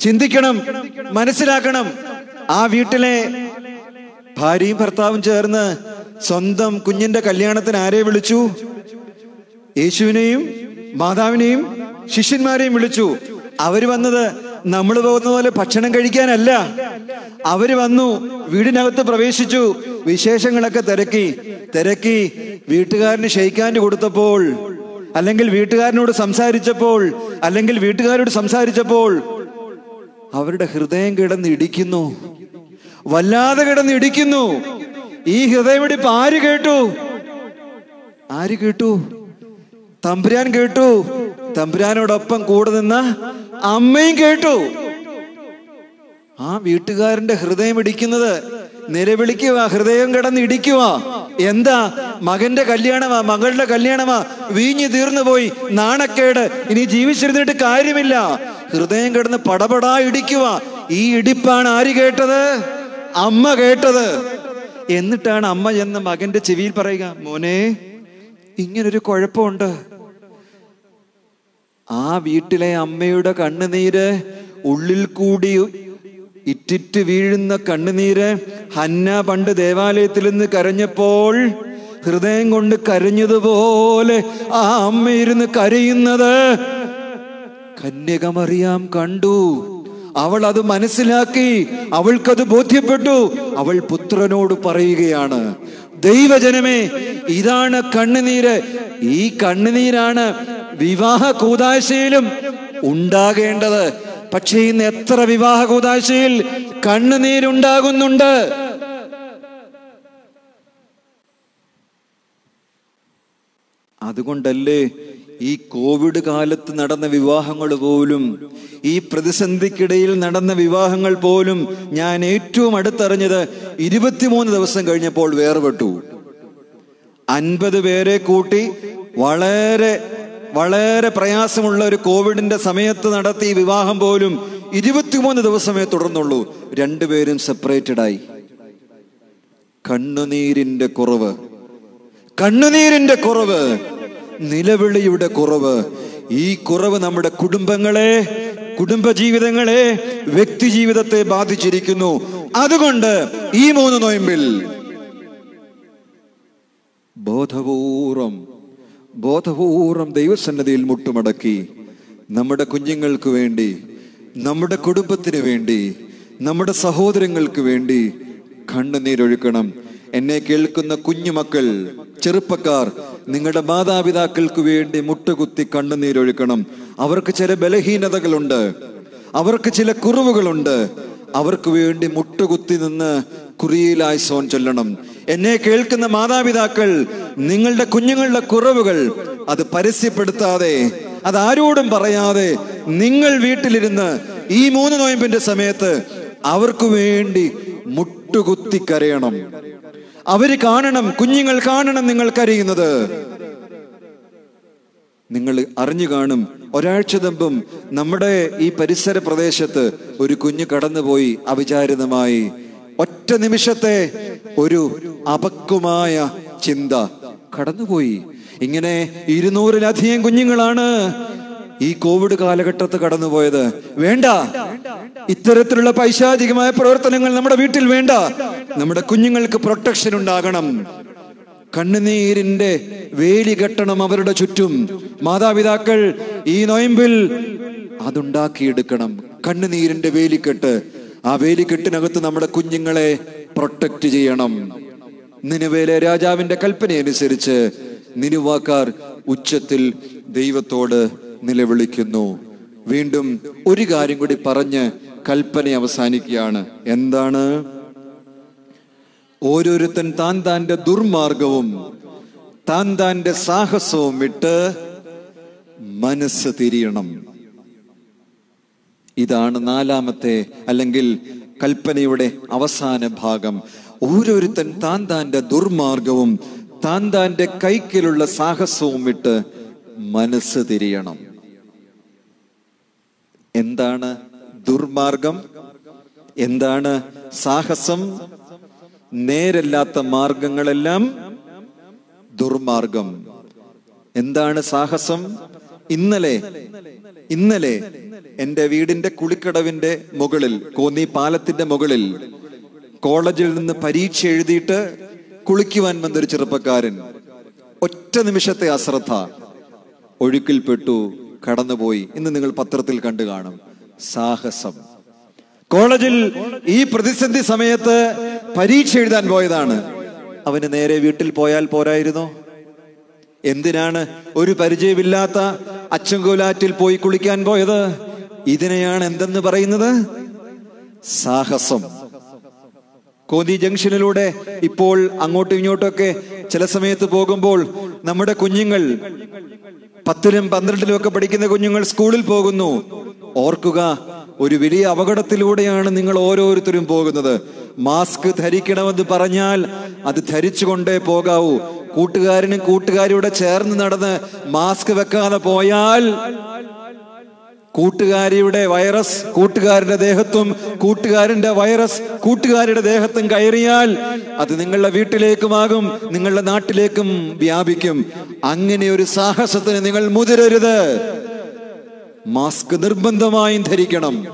ചിന്തിക്കണം മനസ്സിലാക്കണം. ആ വീട്ടിലെ ഭാര്യയും ഭർത്താവും ചേർന്ന് സ്വന്തം കുഞ്ഞിന്റെ കല്യാണത്തിന് ആരെ വിളിച്ചു? യേശുവിനെയും മാതാവിനെയും ശിഷ്യന്മാരെയും വിളിച്ചു. അവർ വന്നത് നമ്മൾ പോകുന്ന പോലെ ഭക്ഷണം കഴിക്കാനല്ല. അവർ വന്നു വീടിനകത്ത് പ്രവേശിച്ചു വിശേഷങ്ങളൊക്കെ തിരക്കി. തിരക്കി വീട്ടുകാരന് ഷെയ്ക്കാന്റെ കൊടുത്തപ്പോൾ അല്ലെങ്കിൽ വീട്ടുകാരനോട് സംസാരിച്ചപ്പോൾ അല്ലെങ്കിൽ വീട്ടുകാരോട് സംസാരിച്ചപ്പോൾ അവരുടെ ഹൃദയം കിടന്ന് ഇടിക്കുന്നു. വല്ലാതെ കിടന്ന് ഇടിക്കുന്നു. ഈ ഹൃദയമിടിപ്പ് ആര് കേട്ടു? ആര് കേട്ടു? തമ്പുരാൻ കേട്ടു. തമ്പുരാനോടൊപ്പം കൂടെ നിന്ന അമ്മയും കേട്ടു. ആ വീട്ടുകാരന്റെ ഹൃദയം ഇടിക്കുന്നത് നിലവിളിക്കുക ഹൃദയം കിടന്ന് ഇടിക്കുക. എന്താ? മകന്റെ കല്യാണമാ മകളുടെ കല്യാണമാ. വീഞ്ഞു തീർന്നു പോയി നാണക്കേട്. ഇനി ജീവിച്ചിരുന്നിട്ട് കാര്യമില്ല. ഹൃദയം കിടന്ന് പടപടാ ഇടിക്കുക. ഈ ഇടിപ്പാണ് ആര് കേട്ടത്? അമ്മ കേട്ടത്. എന്നിട്ടാണ് അമ്മ ചെന്ന് മകന്റെ ചെവിയിൽ പറയുക മോനെ ഇങ്ങനൊരു കുഴപ്പമുണ്ട്. ആ വീട്ടിലെ അമ്മയുടെ കണ്ണുനീര് ഉള്ളിൽ കൂടി ഇറ്റിറ്റ് വീഴുന്ന കണ്ണുനീര് ഹന്ന പണ്ട് ദേവാലയത്തിൽ നിന്ന് കരഞ്ഞപ്പോൾ ഹൃദയം കൊണ്ട് കരഞ്ഞതുപോലെ ആ അമ്മ ഇരുന്ന് കരയുന്നത് കന്യകമറിയാം കണ്ടു. അവൾ അത് മനസ്സിലാക്കി അവൾക്കത് ബോധ്യപ്പെട്ടു. അവൾ പുത്രനോട് പറയുകയാണ് ദൈവജനമേ ഇതാണ് കണ്ണുനീര്. ഈ കണ്ണുനീരാണ് വിവാഹ കൂതാശയിലും ഉണ്ടാകേണ്ടത്. പക്ഷേ ഇന്ന് എത്ര വിവാഹ കൂതാശയിൽ കണ്ണുനീരുണ്ടാകുന്നുണ്ട്. അതുകൊണ്ടല്ലേ ഈ കോവിഡ് കാലത്ത് നടന്ന വിവാഹങ്ങൾ പോലും ഈ പ്രതിസന്ധിക്കിടയിൽ നടന്ന വിവാഹങ്ങൾ പോലും ഞാൻ ഏറ്റവും അടുത്തറിഞ്ഞത് ഇരുപത്തിമൂന്ന് ദിവസം കഴിഞ്ഞപ്പോൾ വേർപെട്ടു. അൻപത് പേരെ കൂട്ടി വളരെ വളരെ പ്രയാസമുള്ള ഒരു കോവിഡിന്റെ സമയത്ത് നടത്തി വിവാഹം പോലും ഇരുപത്തിമൂന്ന് ദിവസമേ തുടർന്നുള്ളൂ. രണ്ടുപേരും സെപ്പറേറ്റഡ് ആയി കണ്ണുനീരിന്റെ കുറവ്. കണ്ണുനീരിന്റെ കുറവ്. നിലവിളിയുടെ കുറവ്. ഈ കുറവ് നമ്മുടെ കുടുംബങ്ങളെ കുടുംബജീവിതങ്ങളെ വ്യക്തി ജീവിതത്തെ ബാധിച്ചിരിക്കുന്നു. അതുകൊണ്ട് ഈ മൂന്ന് നോയമ്പിൽ ബോധപൂർവം ബോധപൂർവം ദൈവസന്നതിയിൽ മുട്ടുമടക്കി നമ്മുടെ കുഞ്ഞുങ്ങൾക്ക് വേണ്ടി നമ്മുടെ കുടുംബത്തിന് വേണ്ടി നമ്മുടെ സഹോദരങ്ങൾക്ക് വേണ്ടി കണ്ണുനീരൊഴുക്കണം. എന്നെ കേൾക്കുന്ന കുഞ്ഞുമക്കൾ ചെറുപ്പക്കാർ നിങ്ങളുടെ മാതാപിതാക്കൾക്ക് വേണ്ടി മുട്ടുകുത്തി കണ്ണുനീരൊഴുക്കണം. അവർക്ക് ചില ബലഹീനതകളുണ്ട്. അവർക്ക് ചില കുറവുകളുണ്ട്. അവർക്ക് വേണ്ടി മുട്ടുകുത്തി നിന്ന് കുറിയിലായി സോൻ ചൊല്ലണം. എന്നെ കേൾക്കുന്ന മാതാപിതാക്കൾ നിങ്ങളുടെ കുഞ്ഞുങ്ങളുടെ കുറവുകൾ അത് പരസ്യപ്പെടുത്താതെ അത് ആരോടും പറയാതെ നിങ്ങൾ വീട്ടിലിരുന്ന് ഈ മൂന്ന് നോയമ്പിന്റെ സമയത്ത് അവർക്ക് വേണ്ടി മുട്ടുകുത്തി കരയണം. അവർ കാണണം കുഞ്ഞുങ്ങൾ കാണണം നിങ്ങൾ കരയുന്നത്. നിങ്ങൾ അറിഞ്ഞു കാണും ഒരാഴ്ച ദമ്പം നമ്മുടെ ഈ പരിസര പ്രദേശത്ത് ഒരു കുഞ്ഞ് കടന്നുപോയി അവിചാരിതമായി. ഒറ്റ നിമിഷത്തെ ഒരു അപക്വമായ ചിന്ത കടന്നുപോയി. ഇങ്ങനെ ഇരുന്നൂറിലധികം കുഞ്ഞുങ്ങളാണ് ഈ കോവിഡ് കാലഘട്ടത്ത് കടന്നുപോയത്. വേണ്ട. ഇത്തരത്തിലുള്ള പൈശാചികമായ പ്രവർത്തനങ്ങൾ നമ്മുടെ വീട്ടിൽ വേണ്ട. നമ്മുടെ കുഞ്ഞുങ്ങൾക്ക് പ്രൊട്ടക്ഷൻ ഉണ്ടാകണം. കണ്ണുനീരിന്റെ വേലി കെട്ടണം അവരുടെ ചുറ്റും. മാതാപിതാക്കൾ ഈ നൊയമ്പിൽ അതുണ്ടാക്കിയെടുക്കണം. കണ്ണുനീരിന്റെ വേലിക്കെട്ട് ആ വേലിക്കെട്ടിനകത്ത് നമ്മുടെ കുഞ്ഞുങ്ങളെ പ്രൊട്ടക്ട് ചെയ്യണം. നിനുവേലെ രാജാവിന്റെ കൽപ്പനയനുസരിച്ച് നിനുവാക്കാർ ഉച്ചത്തിൽ ദൈവത്തോട് നിലവിളിക്കുന്നു. വീണ്ടും ഒരു കാര്യം കൂടി പറഞ്ഞ് കൽപ്പന അവസാനിക്കുകയാണ്. എന്താണ്? ഓരോരുത്തൻ താൻ താന്റെ ദുർമാർഗവും താൻ താന്റെ സാഹസവും ഇട്ട് മനസ്സ് തിരിയണം. ഇതാണ് നാലാമത്തെ അല്ലെങ്കിൽ കൽപ്പനയുടെ അവസാന ഭാഗം. ഓരോരുത്തൻ താൻ താന്റെ ദുർമാർഗവും താൻ താന്റെ കൈക്കിലുള്ള സാഹസവും വിട്ട് മനസ്സ് തിരിയണം. എന്താണ് ദുർമാർഗം? എന്താണ് സാഹസം? നേരല്ലാത്ത മാർഗങ്ങളെല്ലാം ദുർമാർഗം. എന്താണ് സാഹസം? ഇന്നലെ ഇന്നലെ എന്റെ വീടിന്റെ കുളിക്കടവിന്റെ മുകളിൽ കോന്നി പാലത്തിന്റെ മുകളിൽ കോളേജിൽ നിന്ന് പരീക്ഷ എഴുതിയിട്ട് കുളിക്കുവാൻ വന്നൊരു ചെറുപ്പക്കാരൻ. ഒറ്റ നിമിഷത്തെ അശ്രദ്ധ. ഒഴുക്കിൽപ്പെട്ടു കടന്നുപോയി. ഇന്ന് നിങ്ങൾ പത്രത്തിൽ കണ്ടു കാണും. സാഹസം. കോളേജിൽ ഈ പ്രതിസന്ധി സമയത്ത് പരീക്ഷ എഴുതാൻ പോയതാണ്. അവന് നേരെ വീട്ടിൽ പോയാൽ പോരായിരുന്നോ? എന്തിനാണ് ഒരു പരിചയമില്ലാത്ത അച്ചങ്കോലാറ്റിൽ പോയി കുളിക്കാൻ പോയത്? ഇതിനെയാണ് എന്തെന്ന് പറയുന്നത്? സാഹസം. കോന്തി ജംഗ്ഷനിലൂടെ ഇപ്പോൾ അങ്ങോട്ടും ഇങ്ങോട്ടൊക്കെ ചില സമയത്ത് പോകുമ്പോൾ നമ്മുടെ കുഞ്ഞുങ്ങൾ പത്തിലും പന്ത്രണ്ടിലും ഒക്കെ പഠിക്കുന്ന കുഞ്ഞുങ്ങൾ സ്കൂളിൽ പോകുന്നു. ഓർക്കുക ഒരു വലിയ അപകടത്തിലൂടെയാണ് നിങ്ങൾ ഓരോരുത്തരും പോകുന്നത്. മാസ്ക് ധരിക്കണമെന്ന് പറഞ്ഞാൽ അത് ധരിച്ചുകൊണ്ടേ പോകാവൂ. കൂട്ടുകാരനും കൂട്ടുകാരിയുടെ ചേർന്ന് നടന്ന് മാസ്ക് വെക്കാതെ പോയാൽ കൂട്ടുകാരിയുടെ വൈറസ് കൂട്ടുകാരന്റെ ദേഹത്തും കൂട്ടുകാരന്റെ വൈറസ് കൂട്ടുകാരുടെ ദേഹത്തും കയറിയാൽ അത് നിങ്ങളുടെ വീട്ടിലേക്കുമാകും നിങ്ങളുടെ നാട്ടിലേക്കും വ്യാപിക്കും. അങ്ങനെ ഒരു സാഹസത്തിന് നിങ്ങൾ മുതിരരുത്. മാസ്ക് നിർബന്ധമായും ധരിക്കണം.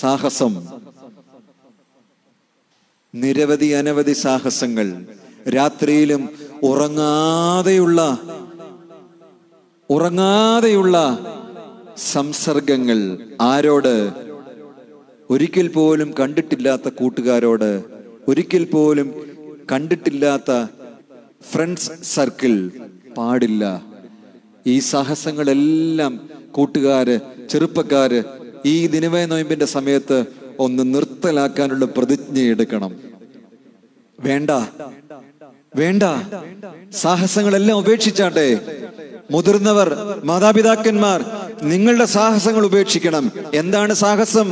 സാഹസം. നിരവധി അനവധി സാഹസങ്ങൾ. രാത്രിയിലും ഉറങ്ങാതെയുള്ള ഉറങ്ങാതെയുള്ള സംസർഗങ്ങൾ ആരോട്? ഒരിക്കൽ പോലും കണ്ടിട്ടില്ലാത്ത കൂട്ടുകാരോട് ഒരിക്കൽ പോലും കണ്ടിട്ടില്ലാത്ത ഫ്രണ്ട്സ് സർക്കിൾ പാടില്ല. ഈ സാഹസങ്ങളെല്ലാം കൂട്ടുകാര് ചെറുപ്പക്കാര് ഈ ദിനവേ നോയമ്പിന്റെ സമയത്ത് ഒന്ന് നിർത്തലാക്കാനുള്ള പ്രതിജ്ഞ എടുക്കണം വേണ്ട. വേണ്ട. സാഹസങ്ങളെല്ലാം ഉപേക്ഷിച്ചാട്ടെ. മുതിർന്നവർ മാതാപിതാക്കന്മാർ നിങ്ങളുടെ സാഹസങ്ങൾ ഉപേക്ഷിക്കണം. എന്താണ് സാഹസം?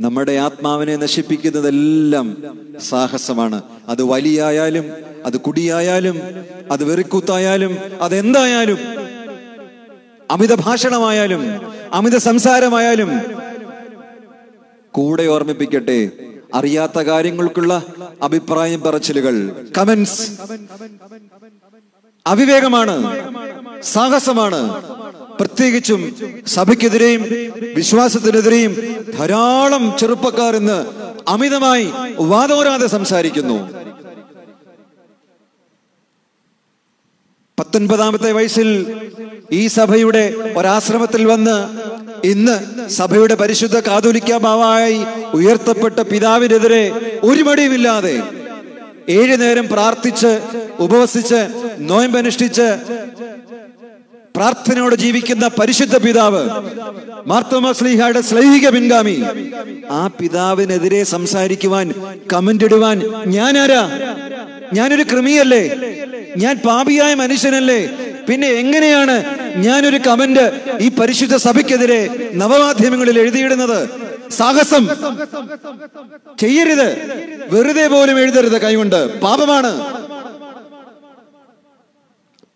നമ്മുടെ ആത്മാവിനെ നശിപ്പിക്കുന്നതെല്ലാം സാഹസമാണ്. അത് വലിയായാലും അത് കുടിയായാലും അത് വെറിക്കൂത്തായാലും അതെന്തായാലും അമിത ഭാഷണമായാലും അമിത സംസാരമായാലും കൂടെ ഓർമ്മിപ്പിക്കട്ടെ. അറിയാത്ത കാര്യങ്ങൾക്കുള്ള അഭിപ്രായം പറച്ചിലുകൾ. കമന്റ്സ് അവിവേകമാണ് സാഹസമാണ്. പ്രത്യേകിച്ചും സഭയ്ക്കെതിരെയും വിശ്വാസത്തിനെതിരെയും ധാരാളം ചെറുപ്പക്കാർ ഇന്ന് അമിതമായി വാദോരാതെ സംസാരിക്കുന്നു. പത്തൊൻപതാമത്തെ വയസ്സിൽ ഈ സഭയുടെ ഒരാശ്രമത്തിൽ വന്ന് ഇന്ന് സഭയുടെ പരിശുദ്ധ കാതോലിക്ക മാവായി ഉയർത്തപ്പെട്ട പിതാവിനെതിരെ ഒരു മടിയുമില്ലാതെ ഏഴു നേരം പ്രാർത്ഥിച്ച് ഉപവസിച്ച് നോയമ്പനുഷ്ഠിച്ച് പ്രാർത്ഥനയോടെ ജീവിക്കുന്ന പരിശുദ്ധ പിതാവ് മാർത്തോമാസ്ലിഹയുടെ സ്ലൈഹിക പിൻഗാമി. ആ പിതാവിനെതിരെ സംസാരിക്കുവാൻ കമന്റ് ഇടുവാൻ ഞാനാരാ? ഞാനൊരു കൃമിയല്ലേ ഞാൻ പാപിയായ മനുഷ്യനല്ലേ? പിന്നെ എങ്ങനെയാണ് ഞാനൊരു കമന്റ് ഈ പരിശുദ്ധ സഭയ്ക്കെതിരെ നവമാധ്യമങ്ങളിൽ എഴുതിയിടുന്നത്? സാഹസം. ചെയ്യരുത്. വെറുതെ പോലും എഴുതരുത് കൈകൊണ്ട്. പാപമാണ്.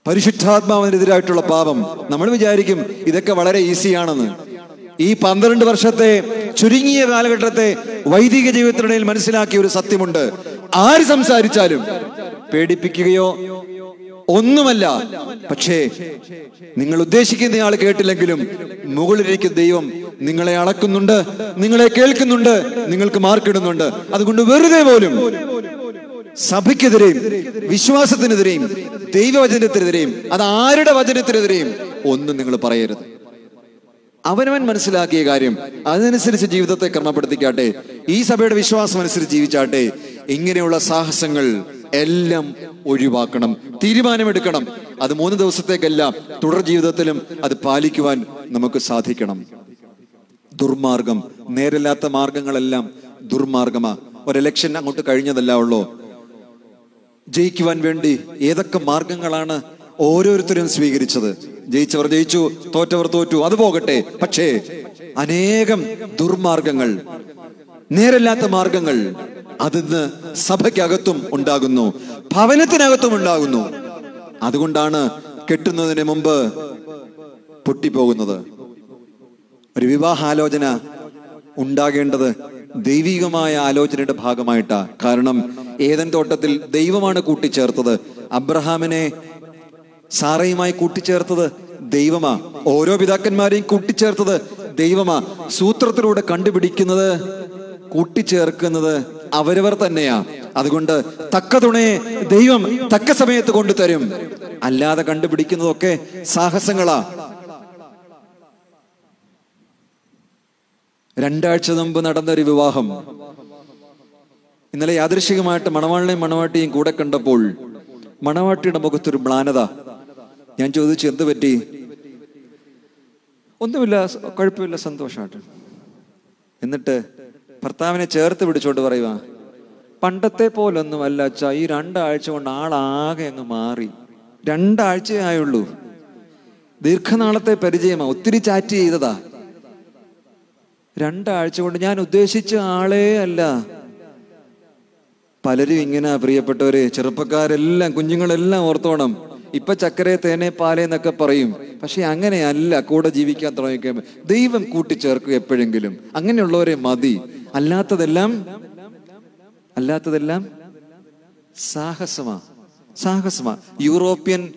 പരിശുദ്ധാത്മാവിനെതിരായിട്ടുള്ള പാപം. നമ്മൾ വിചാരിക്കും ഇതൊക്കെ വളരെ ഈസിയാണെന്ന്. ഈ പന്ത്രണ്ട് വർഷത്തെ ചുരുങ്ങിയ കാലഘട്ടത്തെ വൈദിക ജീവിതത്തിനിടയിൽ മനസ്സിലാക്കിയ ഒരു സത്യമുണ്ട്. ആര് സംസാരിച്ചാലും പേടിപ്പിക്കുകയോ ഒന്നുമല്ല. പക്ഷേ നിങ്ങൾ ഉദ്ദേശിക്കുന്ന ആൾ കേട്ടില്ലെങ്കിലും മുകളിലിരിക്കുന്ന ദൈവം നിങ്ങളെ അളക്കുന്നുണ്ട് നിങ്ങളെ കേൾക്കുന്നുണ്ട് നിങ്ങൾക്ക് മാർക്കിടുന്നുണ്ട്. അതുകൊണ്ട് വെറുതെ പോലും സഭയ്ക്കെതിരെയും വിശ്വാസത്തിനെതിരെയും ദൈവവചനത്തിനെതിരെയും അത് ആരുടെ വചനത്തിനെതിരെയും ഒന്നും നിങ്ങൾ പറയരുത്. അവനവൻ മനസ്സിലാക്കിയ കാര്യം അതിനനുസരിച്ച് ജീവിതത്തെ ക്രമപ്പെടുത്തിക്കാട്ടെ. ഈ സഭയുടെ വിശ്വാസം അനുസരിച്ച് ജീവിച്ചാട്ടെ. ഇങ്ങനെയുള്ള സാഹസങ്ങൾ എല്ലാം ഒഴിവാക്കണം തീരുമാനമെടുക്കണം. അത് മൂന്ന് ദിവസത്തേക്കല്ല തുടർ ജീവിതത്തിലും അത് പാലിക്കുവാൻ നമുക്ക് സാധിക്കണം. ദുർമാർഗം നേരല്ലാത്ത മാർഗങ്ങളെല്ലാം ദുർമാർഗമാ. ഒരു ഇലക്ഷൻ അങ്ങോട്ട് കഴിഞ്ഞതല്ല ഉള്ളൂ. ജയിക്കുവാൻ വേണ്ടി ഏതൊക്കെ മാർഗങ്ങളാണ് ഓരോരുത്തരും സ്വീകരിച്ചത്? ജയിച്ചവർ ജയിച്ചു തോറ്റവർ തോറ്റു അത് പോകട്ടെ. പക്ഷേ അനേകം ദുർമാർഗങ്ങൾ നേരല്ലാത്ത മാർഗങ്ങൾ അതിന്ന് സഭയ്ക്കകത്തും ഉണ്ടാകുന്നു ഭവനത്തിനകത്തും ഉണ്ടാകുന്നു. അതുകൊണ്ടാണ് കെട്ടുന്നതിന് മുമ്പ് പൊട്ടിപ്പോകുന്നത്. ഒരു വിവാഹാലോചന ഉണ്ടാകേണ്ടത് ദൈവികമായ ആലോചനയുടെ ഭാഗമായിട്ടാ. കാരണം ഏതൻ തോട്ടത്തിൽ ദൈവമാണ് കൂട്ടിച്ചേർത്തത് അബ്രഹാമിനെ സാറയുമായി കൂട്ടിച്ചേർത്തത് ദൈവമാ. ഓരോ പിതാക്കന്മാരെയും കൂട്ടിച്ചേർത്തത് ദൈവമാ. സൂത്രത്തിലൂടെ കണ്ടുപിടിക്കുന്നത് കൂട്ടിച്ചേർക്കുന്നത് അവരവർ തന്നെയാ. അതുകൊണ്ട് തക്ക തുണയെ ദൈവം തക്ക സമയത്ത് കൊണ്ടുതരും. അല്ലാതെ കണ്ടുപിടിക്കുന്നതൊക്കെ സാഹസങ്ങളാ. രണ്ടാഴ്ച മുമ്പ് നടന്നൊരു വിവാഹം. ഇന്നലെ യാദൃശികമായിട്ട് മണവാളിനെയും മണവാട്ടിയും കൂടെ കണ്ടപ്പോൾ മണവാട്ടിയുടെ മുഖത്തൊരു മ്ലാനത. ഞാൻ ചോദിച്ചു എന്ത് പറ്റി? ഒന്നുമില്ല കുഴപ്പമില്ല സന്തോഷമായിട്ട് എന്നിട്ട് ഭർത്താവിനെ ചേർത്ത് പിടിച്ചോണ്ട് പറയുക പണ്ടത്തെ പോലൊന്നും അല്ല അച്ഛാ ഈ രണ്ടാഴ്ച കൊണ്ട് ആളാകെ അങ്ങ് മാറി. രണ്ടാഴ്ചയേ ആയുള്ളൂ. ദീർഘനാളത്തെ പരിചയമാ ഒത്തിരി ചാറ്റ് ചെയ്തതാ. രണ്ടാഴ്ച കൊണ്ട് ഞാൻ ഉദ്ദേശിച്ച ആളേ അല്ല. പലരും ഇങ്ങനെ പ്രിയപ്പെട്ടവര് ചെറുപ്പക്കാരെല്ലാം കുഞ്ഞുങ്ങളെല്ലാം ഓർത്തോണം. ഇപ്പൊ ചക്കരെ തേനെ പാല എന്നൊക്കെ പറയും. പക്ഷെ അങ്ങനെയല്ല കൂടെ ജീവിക്കാൻ തുടങ്ങിക്കുമ്പോൾ ദൈവം കൂട്ടിച്ചേർക്കുക എപ്പോഴെങ്കിലും. അങ്ങനെയുള്ളവരെ മതി. അല്ലാത്തതെല്ലാം അല്ലാത്തതെല്ലാം സാഹസമാ സാഹസമാ. യൂറോപ്യൻ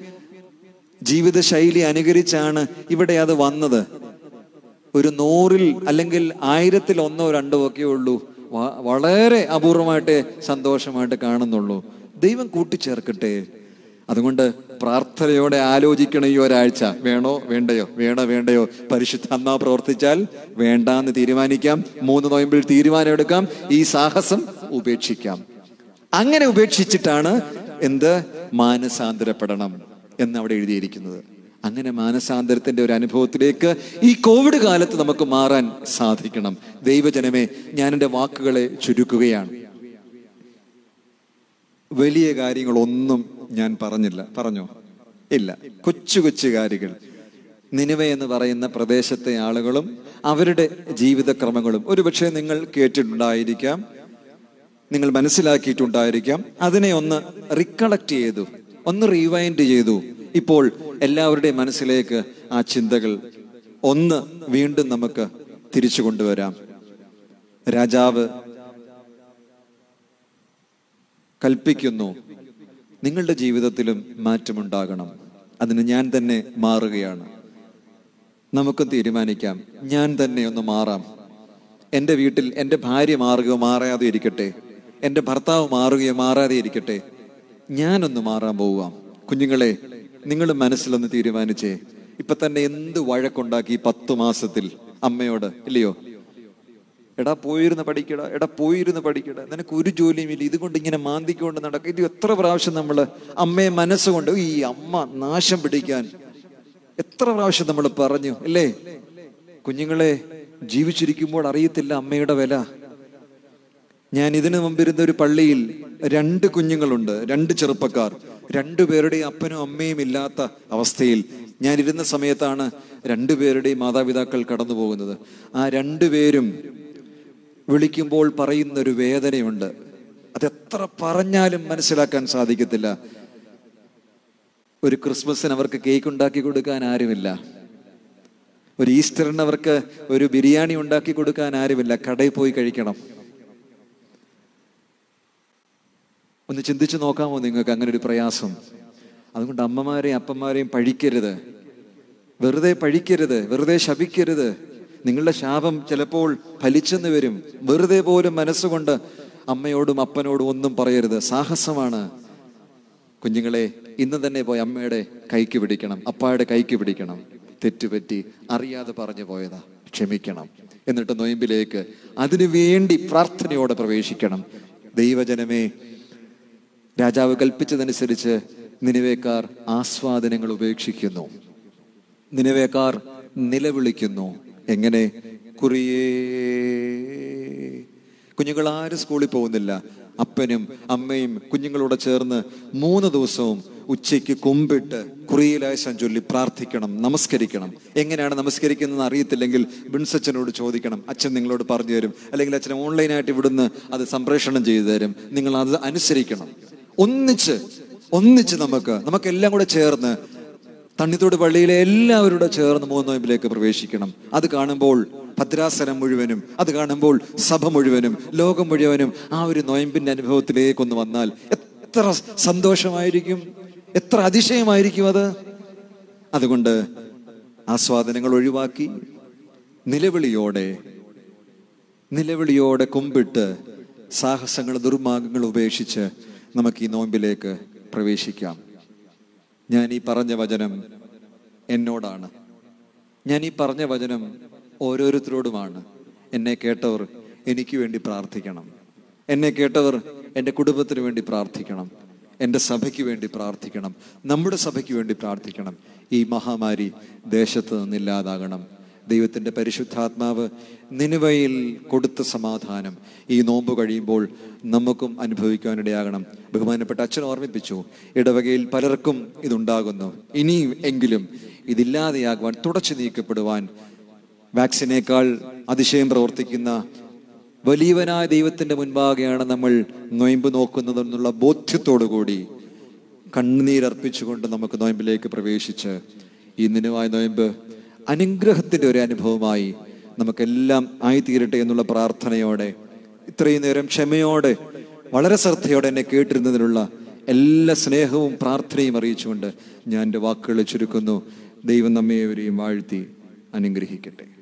ജീവിത ശൈലി അനുകരിച്ചാണ് ഇവിടെ അത് വന്നത്. ഒരു നൂറിൽ അല്ലെങ്കിൽ ആയിരത്തിൽ ഒന്നോ രണ്ടോ ഒക്കെ ഉള്ളൂ. വളരെ അപൂർവമായിട്ട് സന്തോഷമായിട്ട് കാണുന്നുള്ളൂ. ദൈവം കൂട്ടിച്ചേർക്കട്ടെ. അതുകൊണ്ട് പ്രാർത്ഥനയോടെ ആലോചിക്കണം ഈ ഒരാഴ്ച. വേണോ? വേണ്ടയോ? വേണോ? വേണ്ടയോ? പരിശുദ്ധ അമ്മ പ്രവർത്തിച്ചാൽ വേണ്ടാന്ന് തീരുമാനിക്കാം. മൂന്ന് നോയമ്പിൽ തീരുമാനമെടുക്കാം. ഈ സാഹസം ഉപേക്ഷിക്കാം. അങ്ങനെ ഉപേക്ഷിച്ചിട്ടാണ് എന്ത്? മാനസാന്തരപ്പെടണം എന്ന് അവിടെ എഴുതിയിരിക്കുന്നത്. അങ്ങനെ മാനസാന്തരത്തിന്റെ ഒരു അനുഭവത്തിലേക്ക് ഈ കോവിഡ് കാലത്ത് നമുക്ക് മാറാൻ സാധിക്കണം. ദൈവജനമേ ഞാൻ എന്റെ വാക്കുകളെ ചുരുക്കുകയാണ്. വലിയ കാര്യങ്ങളൊന്നും ഞാൻ പറഞ്ഞില്ല. പറഞ്ഞോ? ഇല്ല. കൊച്ചു കൊച്ചു കാര്യങ്ങൾ. നിനിവ എന്ന് പറയുന്ന പ്രദേശത്തെ ആളുകളും അവരുടെ ജീവിതക്രമങ്ങളും. ഒരുപക്ഷെ നിങ്ങൾ കേട്ടിട്ടുണ്ടായിരിക്കാം. നിങ്ങൾ മനസ്സിലാക്കിയിട്ടുണ്ടായിരിക്കാം. അതിനെ ഒന്ന് റിക്കളക്ട് ചെയ്തു. ഒന്ന് റീവൈൻഡ് ചെയ്തു. ഇപ്പോൾ എല്ലാവരുടെയും മനസ്സിലേക്ക് ആ ചിന്തകൾ ഒന്ന് വീണ്ടും നമുക്ക് തിരിച്ചു കൊണ്ടുവരാം. രാജാവ് കൽപ്പിക്കുന്നു. നിങ്ങളുടെ ജീവിതത്തിലും മാറ്റമുണ്ടാകണം. അതിന് ഞാൻ തന്നെ മാറുകയാണ്. നമുക്ക് തീരുമാനിക്കാം. ഞാൻ തന്നെ ഒന്ന് മാറാം. എന്റെ വീട്ടിൽ എന്റെ ഭാര്യ മാറുകയോ മാറാതെ ഇരിക്കട്ടെ. എന്റെ ഭർത്താവ് മാറുകയോ മാറാതെ ഇരിക്കട്ടെ. ഞാനൊന്ന് മാറാൻ പോവാം കുഞ്ഞുങ്ങളെ നിങ്ങൾ മനസ്സിലൊന്ന് തീരുമാനിച്ചേ. ഇപ്പൊ തന്നെ എന്ത് വഴക്കുണ്ടാക്കി പത്തു മാസത്തിൽ? അമ്മയോട് ഇല്ലയോ? എടാ പോയിരുന്ന് പഠിക്കട എടാ പോയിരുന്ന് പഠിക്കട നിനക്ക് ഒരു ജോലിയും ഇല്ല ഇതുകൊണ്ട് ഇങ്ങനെ മാന്തിക്കൊണ്ട് നടക്കുക ഇത് എത്ര പ്രാവശ്യം നമ്മൾ അമ്മയെ മനസ്സുകൊണ്ട് ഈ അമ്മ നാശം പിടിക്കാൻ. എത്ര പ്രാവശ്യം നമ്മൾ പറഞ്ഞു അല്ലേ കുഞ്ഞുങ്ങളെ ജീവിച്ചിരിക്കുമ്പോൾ അറിയത്തില്ല അമ്മയുടെ വില. ഞാൻ ഇതിനു മുമ്പിരുന്ന ഒരു പള്ളിയിൽ രണ്ട് കുഞ്ഞുങ്ങളുണ്ട് രണ്ട് ചെറുപ്പക്കാർ. രണ്ടുപേരുടെയും അപ്പനും അമ്മയും ഇല്ലാത്ത അവസ്ഥയിൽ ഞാൻ ഇരുന്ന സമയത്താണ് രണ്ടുപേരുടെയും മാതാപിതാക്കൾ കടന്നു പോകുന്നത് ആ രണ്ടുപേരും വിളിക്കുമ്പോൾ പറയുന്നൊരു വേദനയുണ്ട്. അതെത്ര പറഞ്ഞാലും മനസ്സിലാക്കാൻ സാധിക്കത്തില്ല. ഒരു ക്രിസ്മസിന് അവർക്ക് കേക്ക് ഉണ്ടാക്കി കൊടുക്കാൻ ആരുമില്ല. ഒരു ഈസ്റ്ററിന് അവർക്ക് ഒരു ബിരിയാണി ഉണ്ടാക്കി കൊടുക്കാൻ ആരുമില്ല. കടയിൽ പോയി കഴിക്കണം. ഒന്ന് ചിന്തിച്ചു നോക്കാമോ നിങ്ങൾക്ക് അങ്ങനെ ഒരു പ്രയാസം? അതുകൊണ്ട് അമ്മമാരെയും അപ്പന്മാരെയും പഴിക്കരുത്. വെറുതെ പഴിക്കരുത്. വെറുതെ ശപിക്കരുത്. നിങ്ങളുടെ ശാപം ചിലപ്പോൾ ഫലിച്ചെന്ന് വരും. വെറുതെ പോലും മനസ്സുകൊണ്ട് അമ്മയോടും അപ്പനോടും ഒന്നും പറയരുത്. സാഹസമാണ്. കുഞ്ഞുങ്ങളെ ഇന്ന് തന്നെ പോയി അമ്മയുടെ കൈക്ക് പിടിക്കണം. അപ്പായുടെ കൈക്ക് പിടിക്കണം. തെറ്റുപറ്റി അറിയാതെ പറഞ്ഞു പോയതാ. ക്ഷമിക്കണം. എന്നിട്ട് നൊയമ്പിലേക്ക് അതിനു വേണ്ടി പ്രാർത്ഥനയോടെ പ്രവേശിക്കണം. ദൈവജനമേ രാജാവ് കൽപ്പിച്ചതനുസരിച്ച് നിനിവേക്കാർ ആസ്വാദനങ്ങൾ ഉപേക്ഷിക്കുന്നു. നിനിവേക്കാർ നിലവിളിക്കുന്നു. എങ്ങനെ? കുറിയേ. കുഞ്ഞുങ്ങൾ ആരും സ്കൂളിൽ പോകുന്നില്ല. അപ്പനും അമ്മയും കുഞ്ഞുങ്ങളോട് ചേർന്ന് മൂന്ന് ദിവസവും ഉച്ചയ്ക്ക് കുമ്പിട്ട് കുറിയിലാശം ചൊല്ലി പ്രാർത്ഥിക്കണം നമസ്കരിക്കണം. എങ്ങനെയാണ് നമസ്കരിക്കുന്നത് അറിയത്തില്ലെങ്കിൽ ബിൻസച്ചനോട് ചോദിക്കണം. അച്ഛൻ നിങ്ങളോട് പറഞ്ഞു തരും. അല്ലെങ്കിൽ അച്ഛൻ ഓൺലൈനായിട്ട് ഇവിടുന്ന് അത് സംപ്രേഷണം ചെയ്തു തരും. നിങ്ങൾ അത് അനുസരിക്കണം. ഒന്നിച്ച് ഒന്നിച്ച് നമുക്ക് നമുക്കെല്ലാം കൂടെ ചേർന്ന് തണ്ണിത്തോട് പള്ളിയിലെ എല്ലാവരുടെ ചേർന്ന് മൂന്ന് നോയമ്പിലേക്ക് പ്രവേശിക്കണം. അത് കാണുമ്പോൾ ഭദ്രാസനം മുഴുവനും അത് കാണുമ്പോൾ സഭ മുഴുവനും ലോകം മുഴുവനും ആ ഒരു നോയമ്പിന്റെ അനുഭവത്തിലേക്കൊന്ന് വന്നാൽ എത്ര സന്തോഷമായിരിക്കും? എത്ര അതിശയമായിരിക്കും അത്? അതുകൊണ്ട് ആസ്വാദനങ്ങൾ ഒഴിവാക്കി നിലവിളിയോടെ നിലവിളിയോടെ കുമ്പിട്ട് സാഹസങ്ങൾ ദുർമാർഗങ്ങൾ ഉപേക്ഷിച്ച് നമുക്ക് ഈ നോമ്പിലേക്ക് പ്രവേശിക്കാം. ഞാൻ ഈ പറഞ്ഞ വചനം എന്നോടാണ്. ഞാൻ ഈ പറഞ്ഞ വചനം ഓരോരുത്തരോടുമാണ്. എന്നെ കേട്ടവർ എനിക്ക് വേണ്ടി പ്രാർത്ഥിക്കണം. എന്നെ കേട്ടവർ എന്റെ കുടുംബത്തിന് വേണ്ടി പ്രാർത്ഥിക്കണം. എന്റെ സഭയ്ക്ക് വേണ്ടി പ്രാർത്ഥിക്കണം. നമ്മുടെ സഭയ്ക്ക് വേണ്ടി പ്രാർത്ഥിക്കണം. ഈ മഹാമാരി ദേശത്ത് നിന്നില്ലാതാകണം ദൈവത്തിന്റെ പരിശുദ്ധാത്മാവ് നിനുവയിൽ കൊടുത്ത സമാധാനം. ഈ നോമ്പ് കഴിയുമ്പോൾ നമുക്കും അനുഭവിക്കാനിടയാകണം ബഹുമാനപ്പെട്ട അച്ഛൻ ഓർമ്മിപ്പിച്ചു ഇടവകയിൽ പലർക്കും ഇതുണ്ടാകുന്നു. ഇനിയും എങ്കിലും ഇതില്ലാതെയാകുവാൻ തുടച്ചു നീക്കപ്പെടുവാൻ വാക്സിനേക്കാൾ അതിശയം പ്രവർത്തിക്കുന്ന വലിയവനായ ദൈവത്തിന്റെ മുൻപാകെയാണ് നമ്മൾ നൊയമ്പ് നോക്കുന്നതെന്നുള്ള ബോധ്യത്തോടു കൂടി കണ്ണുനീരർപ്പിച്ചുകൊണ്ട് നമുക്ക് നോയമ്പിലേക്ക് പ്രവേശിച്ച് ഈ നിനുവായ നോയമ്പ് അനുഗ്രഹത്തിന്റെ ഒരു അനുഭവമായി നമുക്കെല്ലാം ആയിത്തീരട്ടെ എന്നുള്ള പ്രാർത്ഥനയോടെ ഇത്രയും നേരം ക്ഷമയോടെ വളരെ ശ്രദ്ധയോടെ എന്നെ കേട്ടിരുന്നതിനുള്ള എല്ലാ സ്നേഹവും പ്രാർത്ഥനയും അറിയിച്ചുകൊണ്ട് ഞാൻ എന്റെ വാക്കുകൾ ചുരുക്കുന്നു. ദൈവം നമ്മേവരെയും വാഴ്ത്തി അനുഗ്രഹിക്കട്ടെ.